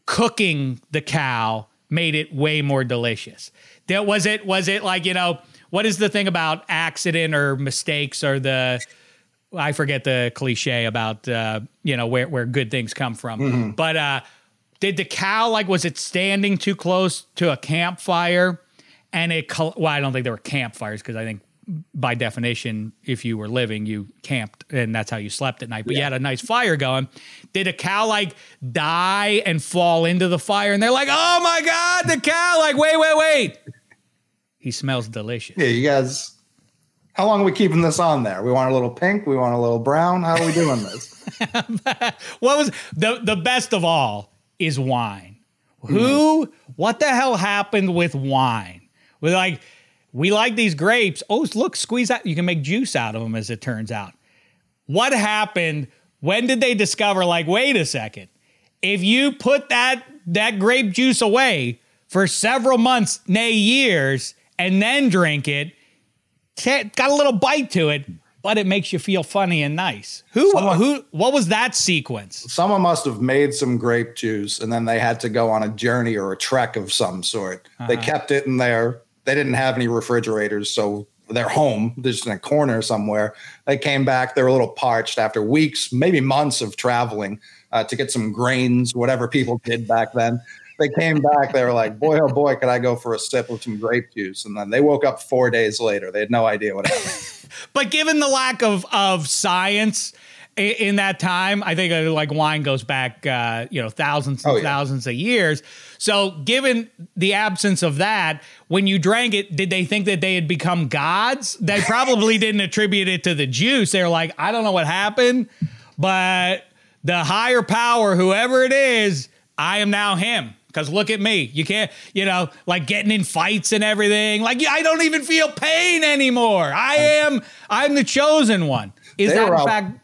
cooking the cow made it way more delicious. That was it. Was it like you know what is the thing about accident or mistakes or the I forget the cliche about uh, you know where where good things come from. But uh, did the cow like was it standing too close to a campfire? And it well I don't think there were campfires because I think by definition if you were living you camped and that's how you slept at night. But you had a nice fire going. Did a cow like die and fall into the fire and they're like oh my god the cow like wait wait wait. He smells delicious. Yeah, you guys. How long are we keeping this on there? We want a little pink. We want a little brown. How are we doing this? what was the the best of all is wine. Who? What the hell happened with wine? We're like, we like these grapes. Oh, look, squeeze out. You can make juice out of them, as it turns out. What happened? When did they discover? Like, wait a second. If you put that that grape juice away for several months, nay years, and then drink it, got a little bite to it, but it makes you feel funny and nice. Who? Someone- who? What was that sequence? Someone must have made some grape juice and then they had to go on a journey or a trek of some sort. They kept it in there. They didn't have any refrigerators, so they're home, they're just in a corner somewhere. They came back, they were a little parched after weeks, maybe months of traveling uh, to get some grains, whatever people did back then. They came back, they were like, boy, oh boy, could I go for a sip of some grape juice? And then they woke up four days later. They had no idea what happened. But given the lack of of science in that time, I think uh, like wine goes back, uh, you know, thousands and Oh, yeah. thousands of years. So, given the absence of that, when you drank it, did they think that they had become gods? They probably didn't attribute it to the juice. They were like, I don't know what happened, but the higher power, whoever it is, I am now him. Because look at me. You can't, you know, like getting in fights and everything. Like, I don't even feel pain anymore. I am, I'm the chosen one. Is They that in out- fact?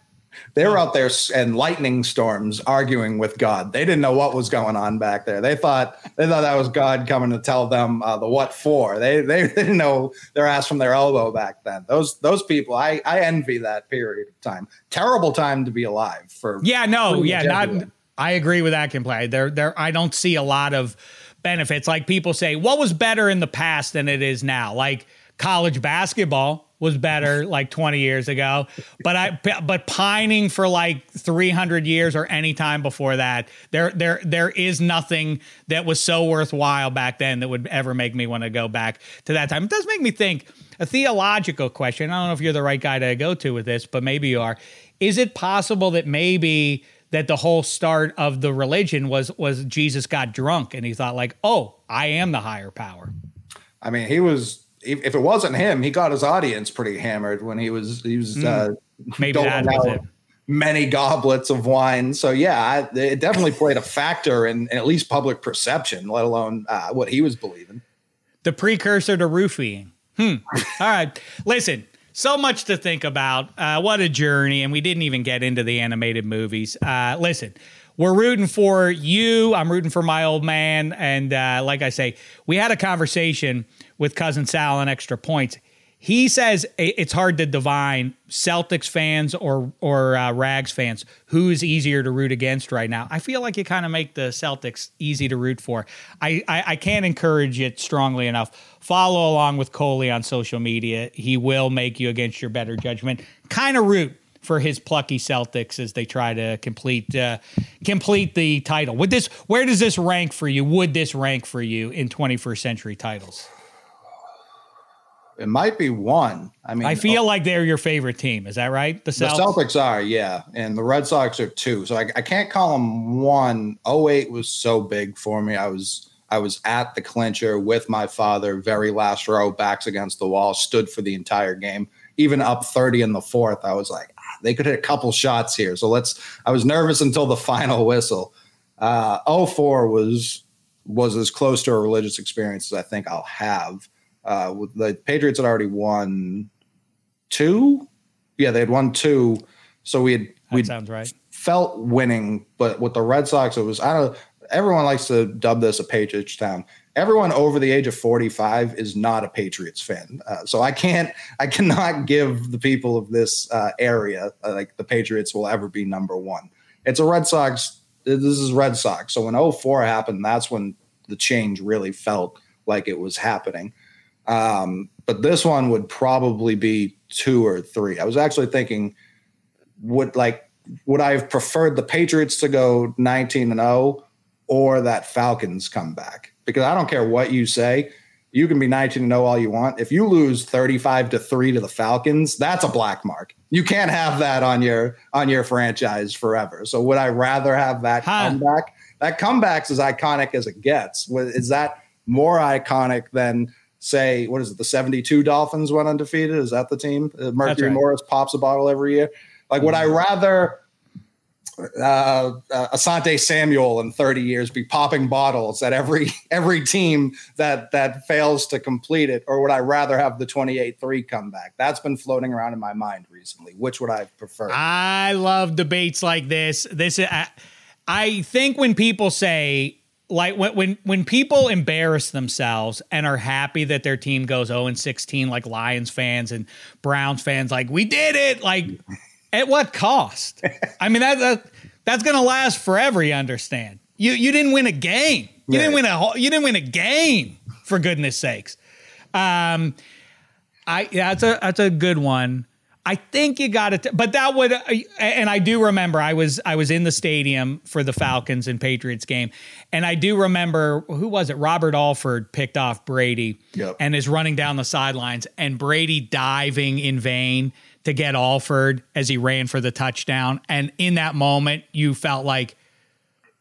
They were out there and lightning storms arguing with God. They didn't know what was going on back there. They thought they thought that was God coming to tell them uh, the what for. They, they didn't know their ass from their elbow back then. Those those people, I I envy that period of time. Terrible time to be alive for. Yeah, no, yeah, not. everyone. I agree with that completely. There, there. I don't see a lot of benefits. Like people say, what was better in the past than it is now? Like college basketball was better like 20 years ago, but I, but pining for like 300 years or any time before that, there, there, there is nothing that was so worthwhile back then that would ever make me want to go back to that time. It does make me think a theological question. I don't know if you're the right guy to go to with this, but maybe you are. Is it possible that maybe that the whole start of the religion was was Jesus got drunk and he thought like, "Oh, I am the higher power." I mean, he was. If it wasn't him, he got his audience pretty hammered when he was he was uh, Maybe that was it. many goblets of wine. So yeah, I, it definitely played a factor in, in at least public perception, let alone uh, what he was believing. The precursor to roofing. Hmm. All right. Listen, so much to think about. Uh, what a journey. And we didn't even get into the animated movies. Uh, listen, we're rooting for you. I'm rooting for my old man. And uh, like I say, we had a conversation with cousin Sal on extra points. He says it's hard to divine Celtics fans or or uh, Rags fans who's easier to root against right now. I feel like you kind of make the Celtics easy to root for. I, I I can't encourage it strongly enough. Follow along with Coley on social media. He will make you against your better judgment. Kind of root for his plucky Celtics as they try to complete uh, complete the title. Would this where does this rank for you? Would this rank for you in 21st century titles? It might be one. I mean, I feel like they're your favorite team. Is that right? The the Celtics. Celtics are, yeah, and the Red Sox are two. So I, I can't call them one. 08 was so big for me. I was I was at the clincher with my father, very last row, backs against the wall, stood for the entire game. even up 30 in the fourth, I was like, ah, they could hit a couple shots here. So let's, I was nervous until the final whistle. Uh, 04 was, was as close to a religious experience as I think I'll have. Uh, the Patriots had already won two. Yeah, they had won two. So we had, we sounds right. Felt winning, but with the Red Sox, it was, I don't know, everyone likes to dub this a Patriots town everyone over the age of 45 is not a Patriots fan. Uh, so I can't, I cannot give the people of this uh, area uh, like the Patriots will ever be number one. It's a Red Sox. This is Red Sox. So when 04 happened, that's when the change really felt like it was happening. Um, but this one would probably be two or three. I was actually thinking, would like, would I have preferred the Patriots to go 19 and 0 or that Falcons come back? because I don't care what you say. You can be 19 0 all you want. If you lose 35 to 3 to the Falcons, that's a black mark. You can't have that on your on your franchise forever. So would I rather have that huh. comeback? That comeback's as iconic as it gets. Is that more iconic than say what is it? The 72 Dolphins went undefeated. Is that the team? Uh, Mercury right. Morris pops a bottle every year. Like, would I mm-hmm. rather uh, uh, Asante Samuel in 30 years be popping bottles at every every team that that fails to complete it, or would I rather have the 28-3 comeback? That's been floating around in my mind recently. Which would I prefer? I love debates like this. This I, I think when people say like when, when when people embarrass themselves and are happy that their team goes 0 and 16 like Lions fans and Browns fans like we did it like at what cost? I mean that, that that's going to last forever. You understand? You you didn't win a game. You didn't win a you didn't win a game for goodness sakes. Um, I yeah, that's a that's a good one. I think you got it, but that would, uh, and I do remember I was I was in the stadium for the Falcons and Patriots game, and I do remember who was it? Robert Alford picked off Brady yep. and is running down the sidelines, and Brady diving in vain to get Alford as he ran for the touchdown. And in that moment, you felt like,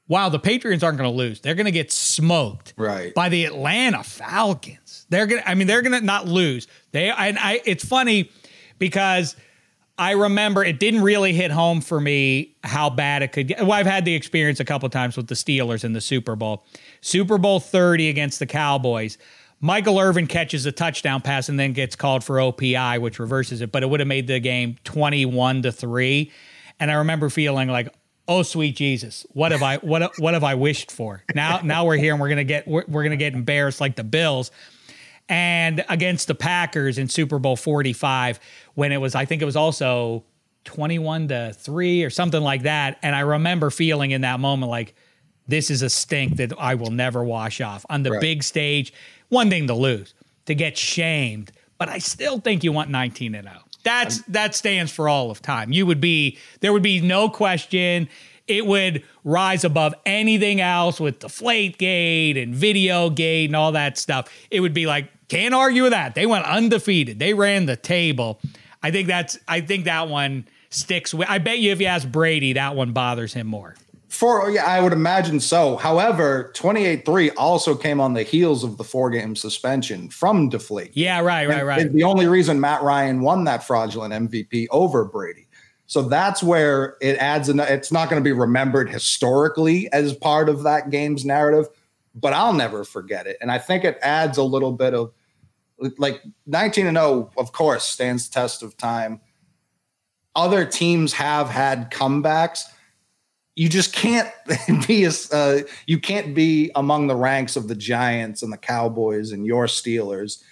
wow, the Patriots aren't going to lose. They're going to get smoked right. by the Atlanta Falcons. They're going to, I mean, they're going to not lose. They, and I, it's funny because I remember it didn't really hit home for me how bad it could get. Well, I've had the experience a couple times with the Steelers in the Super Bowl. Super Bowl 30 against the Cowboys. Michael Irvin catches a touchdown pass and then gets called for OPI, which reverses it, but it would have made the game 21 to 3. And I remember feeling like, oh sweet Jesus, what have I what what have I wished for? Now now we're here and we're gonna get we're, we're gonna get embarrassed like the Bills. And against the Packers in Super Bowl 45, when it was, I think it was also 21 to 3 or something like that. And I remember feeling in that moment like, this is a stink that I will never wash off. On the right. big stage, one thing to lose, to get shamed, but I still think you want 19 and 0. That's that stands for all of time. You would be there would be no question it would rise above anything else with deflate gate and video gate and all that stuff. It would be like can't argue with that. They went undefeated. They ran the table. I think that's I think that one sticks with I bet you if you ask Brady that one bothers him more. For yeah, I would imagine so. However, 28-3 also came on the heels of the four-game suspension from Deflate. Yeah, right, right, right. the only reason Matt Ryan won that fraudulent MVP over Brady. So that's where it adds an, it's not going to be remembered historically as part of that game's narrative, but I'll never forget it. And I think it adds a little bit of like 19 and 0 of course stands test of time. Other teams have had comebacks you just can't be as uh, you can't be among the ranks of the Giants and the Cowboys and your Steelers.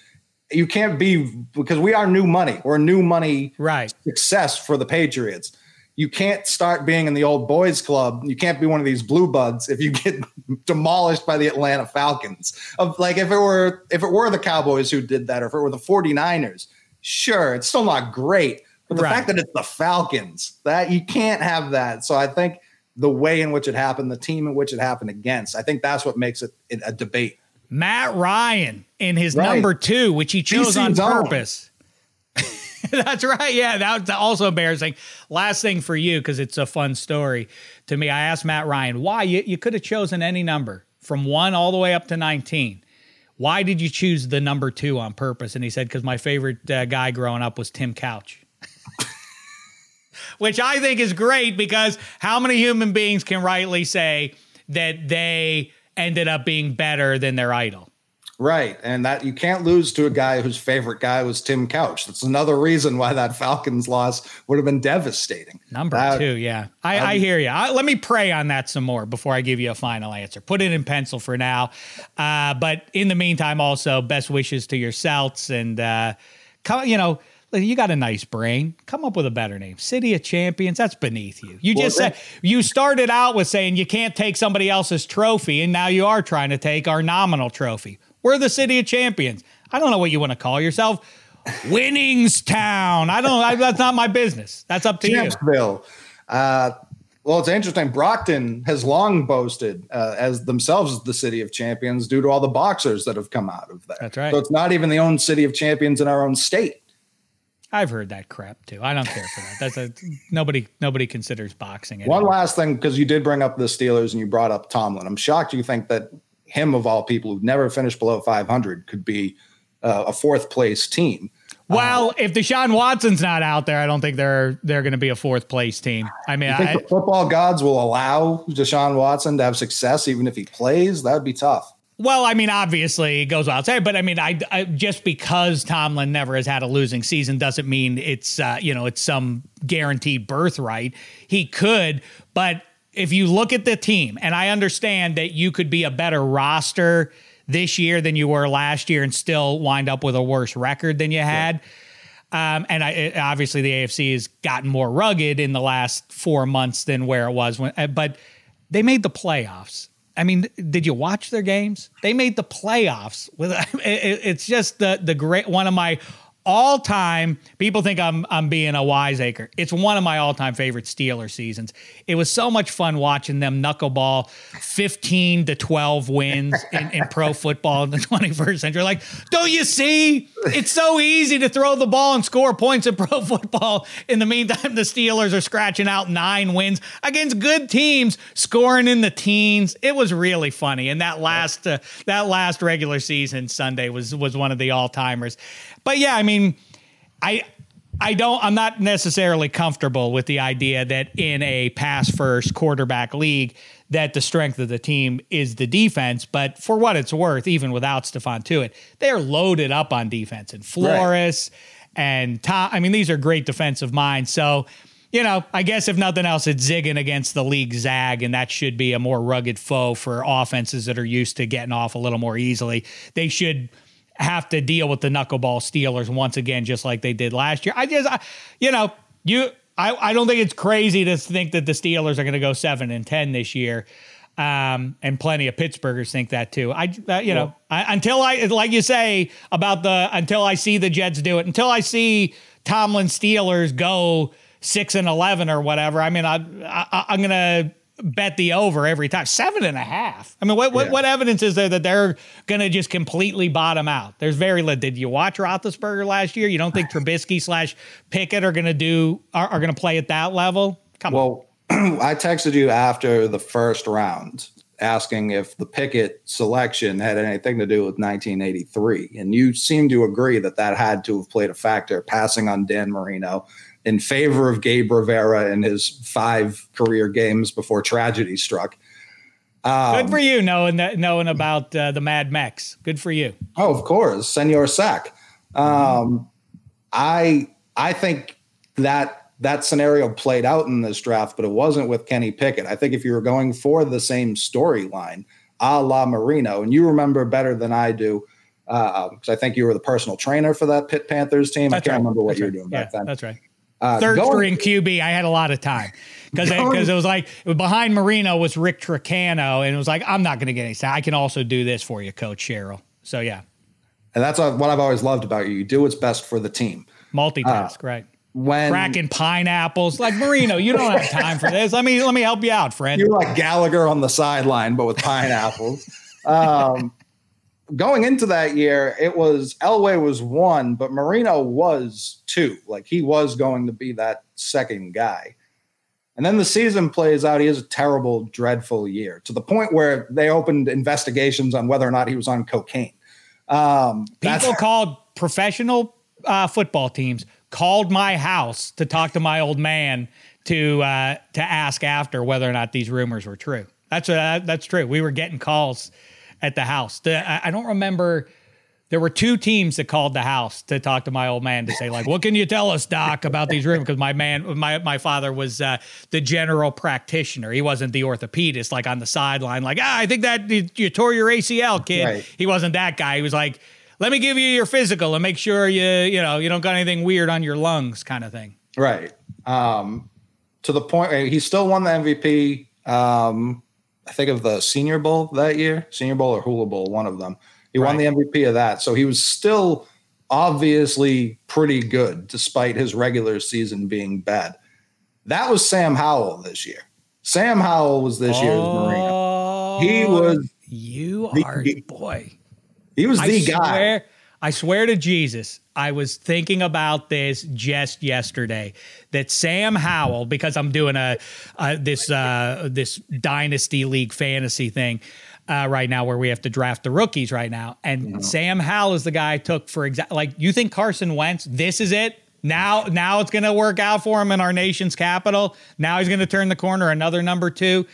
You can't be because we are new money. We're new money right success for the Patriots. You can't start being in the old boys club. You can't be one of these blue buds if you get demolished by the Atlanta Falcons. Of like if it were if it were the Cowboys who did that or if it were the 49ers, sure, it's still not great. But the right. fact that it's the Falcons, that you can't have that. So I think the way in which it happened, the team in which it happened against. I think that's what makes it a debate. Matt Ryan in his right. number two, which he chose on purpose. that's right. Yeah, that's also embarrassing. Last thing for you, because it's a fun story to me. I asked Matt Ryan why you, you could have chosen any number from one all the way up to 19. why did you choose the number two on purpose? And he said, because my favorite uh, guy growing up was Tim Couch. Which I think is great because how many human beings can rightly say that they ended up being better than their idol? Right. And that you can't lose to a guy whose favorite guy was Tim Couch. That's another reason why that Falcons loss would have been devastating. Number That- two, yeah. I, I hear you. I, let me pray on that some more before I give you a final answer. Put it in pencil for now. Uh, but in the meantime, also, best wishes to your Celts. And, uh, come, you know, you got a nice brain. Come up with a better name. City of Champions. That's beneath you. You Well, just said you started out with saying you can't take somebody else's trophy, and now you are trying to take our nominal trophy. We're the City of Champions. I don't know what you want to call yourself. Winningstown. I don't. I, that's not my business. That's up to you. Champsville. Uh, well, it's interesting. Brockton has long boasted uh, as themselves the city of champions due to all the boxers that have come out of there. That's right. So it's not even the own city of champions in our own state. I've heard that crap too. I don't care for that. That's a nobody. Nobody considers boxing. One last thing, because you did bring up the Steelers and you brought up Tomlin. I'm shocked you think that him, of all people who've never finished below 500, could be uh, a fourth place team. Well, if Deshaun Watson's not out there, I don't think they're they're going to be a fourth place team. I mean, I think I, the football gods will allow Deshaun Watson to have success even if he plays. That would be tough. Well, I mean, obviously it goes without saying, but I mean, I, I just because Tomlin never has had a losing season doesn't mean it's uh, you know it's some guaranteed birthright. He could, but if you look at the team, and I understand that you could be a better roster this year than you were last year and still wind up with a worse record than you had. Um, and I, it- obviously the AFC has gotten more rugged in the last four months than where it was when, uh, but they made the playoffs. I mean, did you watch their games? They made the playoffs with, it, it- it's just the, the great, one of my all time, people think I'm, I'm being a wiseacre. It's one of my all time favorite Steeler seasons. It was so much fun watching them knuckleball 15 to 12 wins in, in pro football in the 21st century. Like, don't you see? It's so easy to throw the ball and score points in pro football. In the meantime, the Steelers are scratching out nine wins against good teams, scoring in the teens. It was really funny. And that last uh, that last regular season Sunday was was one of the all timers. But yeah, I mean, I I don't I'm not necessarily comfortable with the idea that in a pass first quarterback league that the strength of the team is the defense, but for what it's worth, even without Stephon Tuitt, they're loaded up on defense and Flores and Tom. I mean, these are great defensive minds. So, you know, I guess if nothing else, it's zigging against the league zag, and that should be a more rugged foe for offenses that are used to getting off a little more easily. They should have to deal with the knuckleball Steelers once again, just like they did last year. I just, I, you know, you, I, I don't think it's crazy to think that the Steelers are going to go seven and ten this year. Um, and plenty of Pittsburghers think that too. I, uh, you know, I, until I, like you say about the, until I see the Jets do it, until I see Tomlin Steelers go six and eleven or whatever. I mean, I, I I'm gonna bet the over every time. Seven and a half. I mean, what what, Yeah. what evidence is there that they're gonna just completely bottom out? There's very little. Did you watch Roethlisberger last year? You don't think Trubisky slash Pickett are gonna do are, are gonna play at that level? Come on. Well, I texted you after the first round asking if the Pickett selection had anything to do with 1983. And you seemed to agree that that had to have played a factor, passing on Dan Marino in favor of Gabe Rivera in his five career games before tragedy struck. Um, Good for you knowing that knowing about uh, the Mad Max. Good for you. Oh, of course, Senor Sack. Um, I I think that that scenario played out in this draft, but it wasn't with Kenny Pickett. I think if you were going for the same storyline, a la Marino, and you remember better than I do, because I think you were the personal trainer for that Pitt Panthers team. That's I can't right. remember what That's you were right. doing yeah, back then. That's right. Uh, Third going- string QB, I had a lot of time because because it was like behind Marino was Rick Trocano, and it was like I'm not going to get any. I can also do this for you, Coach Sherrill. So yeah, and that's what I've always loved about you. You do what's best for the team. multitask, right? When Cracking pineapples, like Marino. You don't have time for this. Let me let me help you out, friend. You're like Gallagher on the sideline, but with pineapples. um, going into that year, it was Elway was one, but Marino was two. Like he was going to be that second guy. And then the season plays out. He has a terrible, dreadful year to the point where they opened investigations on whether or not he was on cocaine. Um, People called professional uh, football teams called my house to talk to my old man to uh, to ask after whether or not these rumors were true. That's uh, that's true. We were getting calls at the house. The, I, I don't remember. There were two teams that called the house to talk to my old man to say like, "What can you tell us, Doc, about these rumors?" Because my man, my my father was uh, the general practitioner. He wasn't the orthopedist, like on the sideline, like, "Ah, I think that you, you tore your ACL, kid." Right. He wasn't that guy. He was like, "Let me give you your physical and make sure you you know you don't got anything weird on your lungs," kind of thing. Right. Um, to the point he still won the MVP. Um, I think of the Senior Bowl that year, Senior Bowl or Hula Bowl, one of them. He won the MVP of that, so he was still obviously pretty good despite his regular season being bad. That was Sam Howell this year. Sam Howell was this year's Marino. He oh, was Oh, You the- are boy. he was I the guy. swear, I swear to Jesus, I was thinking about this just yesterday. That Sam Howell, because I'm doing a, a this uh, this dynasty league fantasy thing uh, right now, where we have to draft the rookies right now, and Sam Howell is the guy I took for exact. Like you think Carson Wentz, this is it. Now, now it's going to work out for him in our nation's capital. Now he's going to turn the corner, another number two.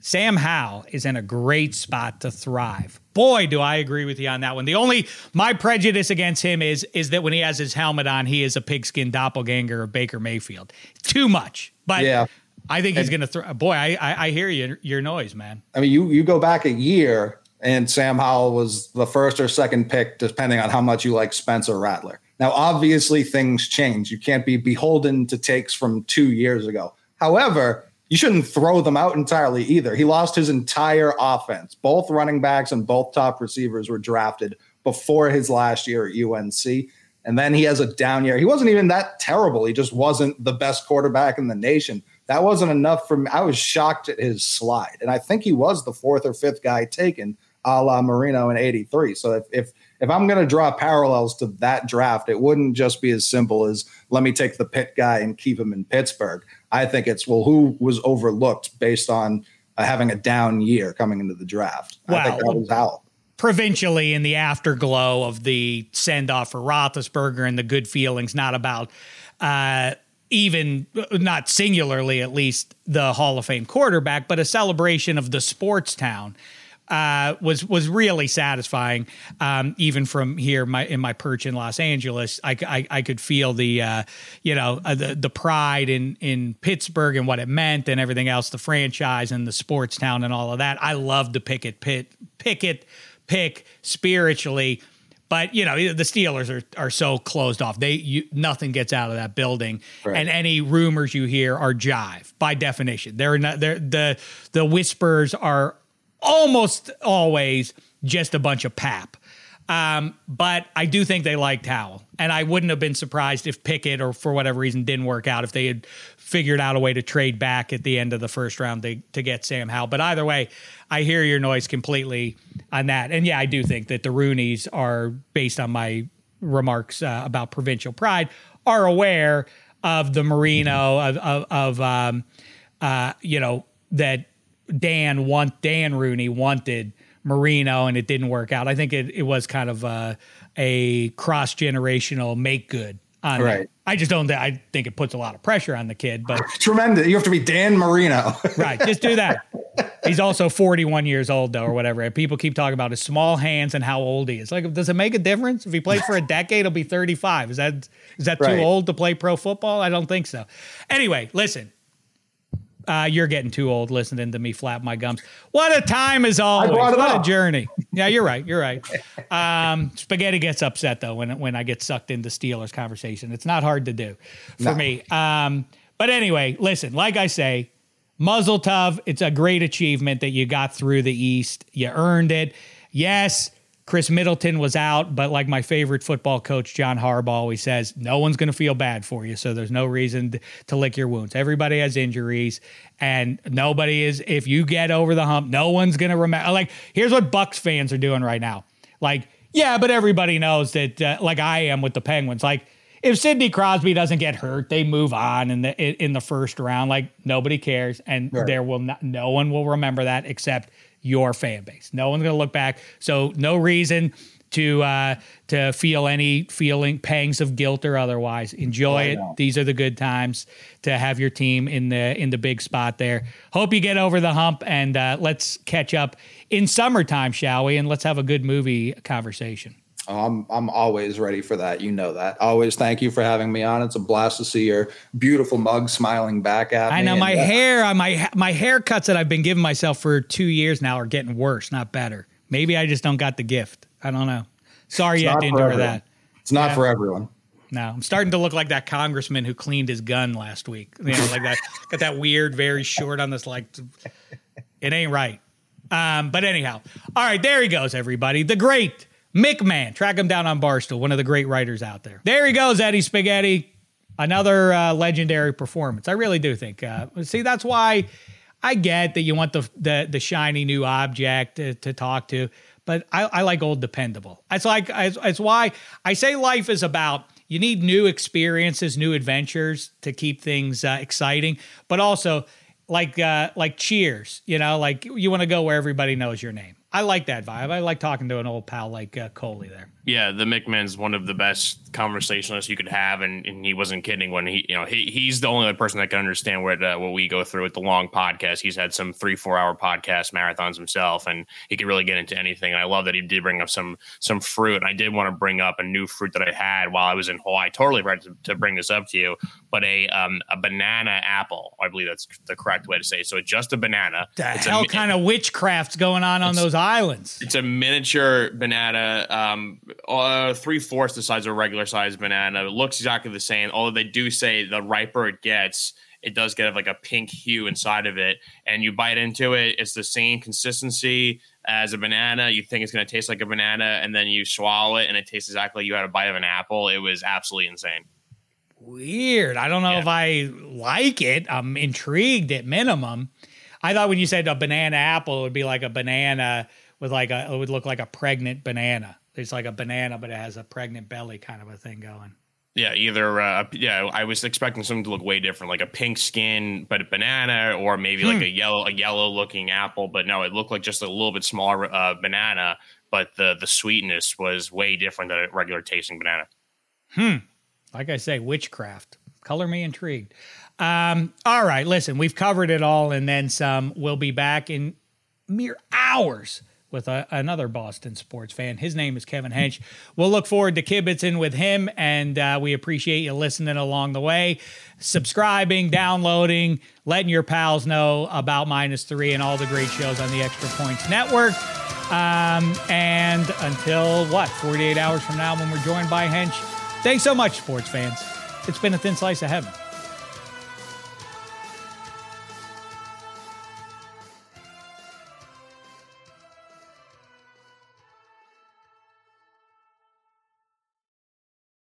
Sam Howell is in a great spot to thrive. Boy, do I agree with you on that one. The only my prejudice against him is is that when he has his helmet on, he is a pigskin doppelganger of Baker Mayfield. Too much, but Yeah. I think he's going to throw. Boy, I, I I hear you, your noise, man. I mean, you you go back a year, and Sam Howell was the first or second pick, depending on how much you like Spencer Rattler. Now, obviously, things change. You can't be beholden to takes from two years ago. However, you shouldn't throw them out entirely either. He lost his entire offense. Both running backs and both top receivers were drafted before his last year at UNC. And then he has a down year. He wasn't even that terrible. He just wasn't the best quarterback in the nation. That wasn't enough for me. I was shocked at his slide. And I think he was the fourth or fifth guy taken a la Marino in 83. So if if if I'm going to draw parallels to that draft, it wouldn't just be as simple as let me take the Pitt guy and keep him in Pittsburgh. I think it's well, who was overlooked based on uh, having a down year coming into the draft. I think Wow. that was provincially in the afterglow of the send off for Roethlisberger and the good feelings, not about uh, even not singularly at least the Hall of Fame quarterback, but a celebration of the sports town. Uh, was was really satisfying. Um, even from here, my in my perch in Los Angeles, I, I, I could feel the uh, you know uh, the the pride in in Pittsburgh and what it meant and everything else, the franchise and the sports town and all of that. I love to pick it pit picket pick spiritually. But you know the Steelers are are so closed off. They you, nothing gets out of that building, Right. and any rumors you hear are jive by definition. They're not. They're the the whispers are almost always just a bunch of pap. Um, but I do think they liked Howell, and I wouldn't have been surprised if Pickett or for whatever reason didn't work out if they had figured out a way to trade back at the end of the first round to, to get Sam Howell. But either way, I hear your noise completely on that, and yeah, I do think that the Rooneys are based on my remarks uh, about provincial pride are aware of the Marino of of, of um, uh, you know that Dan want Dan Rooney wanted Marino and it didn't work out. I think it, it was kind of uh, a, a cross generational make good on Right. it. I just don't. I think it puts a lot of pressure on the kid, but Tremendous. You have to be Dan Marino. right, just do that. He's also 41 years old though, or whatever. And people keep talking about his small hands and how old he is. Like, does it make a difference if he played for a decade? He'll be 35. Is that is that Right. too old to play pro football? I don't think so. Anyway, listen. Uh, you're getting too old listening to me flap my gums. What a time is always. What a journey. Yeah, you're right. You're right. Um, Spaghetti gets upset though when when I get sucked into Steelers conversation. It's not hard to do for No. me. Um, but anyway, listen. Like I say, Muzzle Tov, it's a great achievement that you got through the East. You earned it. Yes, Khris Middleton was out, but like my favorite football coach, John Harbaugh, always says, no one's going to feel bad for you. So there's no reason to, to lick your wounds. Everybody has injuries, and nobody is, if you get over the hump, no one's going to remember. Like, here's what Bucks fans are doing right now. Like, yeah, but everybody knows that, uh, like I am with the Penguins. Like, if Sidney Crosby doesn't get hurt, they move on in the in in the first round. Like nobody cares, and there will not, no one will remember that except your fan base. No one's going to look back. So no reason to uh, to feel any feeling pangs of guilt or otherwise. Enjoy it. These are the good times to have your team in the in the big spot there. Hope you get over the hump and uh, let's catch up in summertime, shall we? And let's have a good movie conversation. Oh, I'm I'm always ready for that. You know that. Always thank you for having me on. It's a blast to see your beautiful mug smiling back at I me. I know my And, uh, hair, my my haircuts that I've been giving myself for two years now are getting worse, not better. Maybe I just don't got the gift. I don't know. Sorry you had to endure that. It's not Yeah. for everyone. No, I'm starting to look like that congressman who cleaned his gun last week. You know, like that, got that weird, very short on this. Like, it ain't right. Um, but anyhow, all right, there he goes, everybody. The great Man. Track him down on Barstool, one of the great writers out there. There he goes, Eddie Spaghetti. Another uh, legendary performance. I really do think. Uh, see, that's why I get that you want the the, the shiny new object to, to talk to, but I, I like old dependable. It's like it's why I say life is about you need new experiences, new adventures to keep things uh, exciting, but also like uh, like Cheers. You know, like you want to go where everybody knows your name. I like that vibe. I like talking to an old pal like uh, Coley there. Yeah, the McMahon's one of the best conversationalists you could have, and, and he wasn't kidding when he, you know, he he's the only other person that can understand what uh, what we go through with the long podcast. He's had some three four hour podcast marathons himself, and he could really get into anything. And I love that he did bring up some some fruit. And I did want to bring up a new fruit that I had while I was in Hawaii. I totally forgot to, to bring this up to you, but a um a banana apple. I believe that's the correct way to say. it. So it's just a banana. The it's hell mi- kind of witchcraft's going on on those islands? it's a miniature banana, um, uh, three fourths the size of a regular size banana. It looks exactly the same, although they do say the riper it gets, it does get like a pink hue inside of it. And you bite into it, it's the same consistency as a banana. You think it's going to taste like a banana, and then you swallow it, and it tastes exactly like you had a bite of an apple. It was absolutely insane. Weird. I don't know Yeah. if I like it. I'm intrigued at minimum. I thought when you said a banana apple, it would be like a banana with like a, it would look like a pregnant banana. It's like a banana, but it has a pregnant belly kind of a thing going. Yeah, either uh, yeah, I was expecting something to look way different, like a pink skin but a banana, or maybe like a yellow a yellow looking apple. But no, it looked like just a little bit smaller uh, banana, but the the sweetness was way different than a regular tasting banana. Hmm. Like I say, witchcraft. Color me intrigued. Um, all right, listen, we've covered it all and then some. We'll be back in mere hours with a, another Boston sports fan. His name is Kevin Hench. We'll look forward to kibitzing with him, and uh, we appreciate you listening along the way, subscribing, downloading, letting your pals know about Minus Three and all the great shows on the Extra Points Network. Um, and until what, 48 hours from now when we're joined by Hench, thanks so much, sports fans. It's been a thin slice of heaven.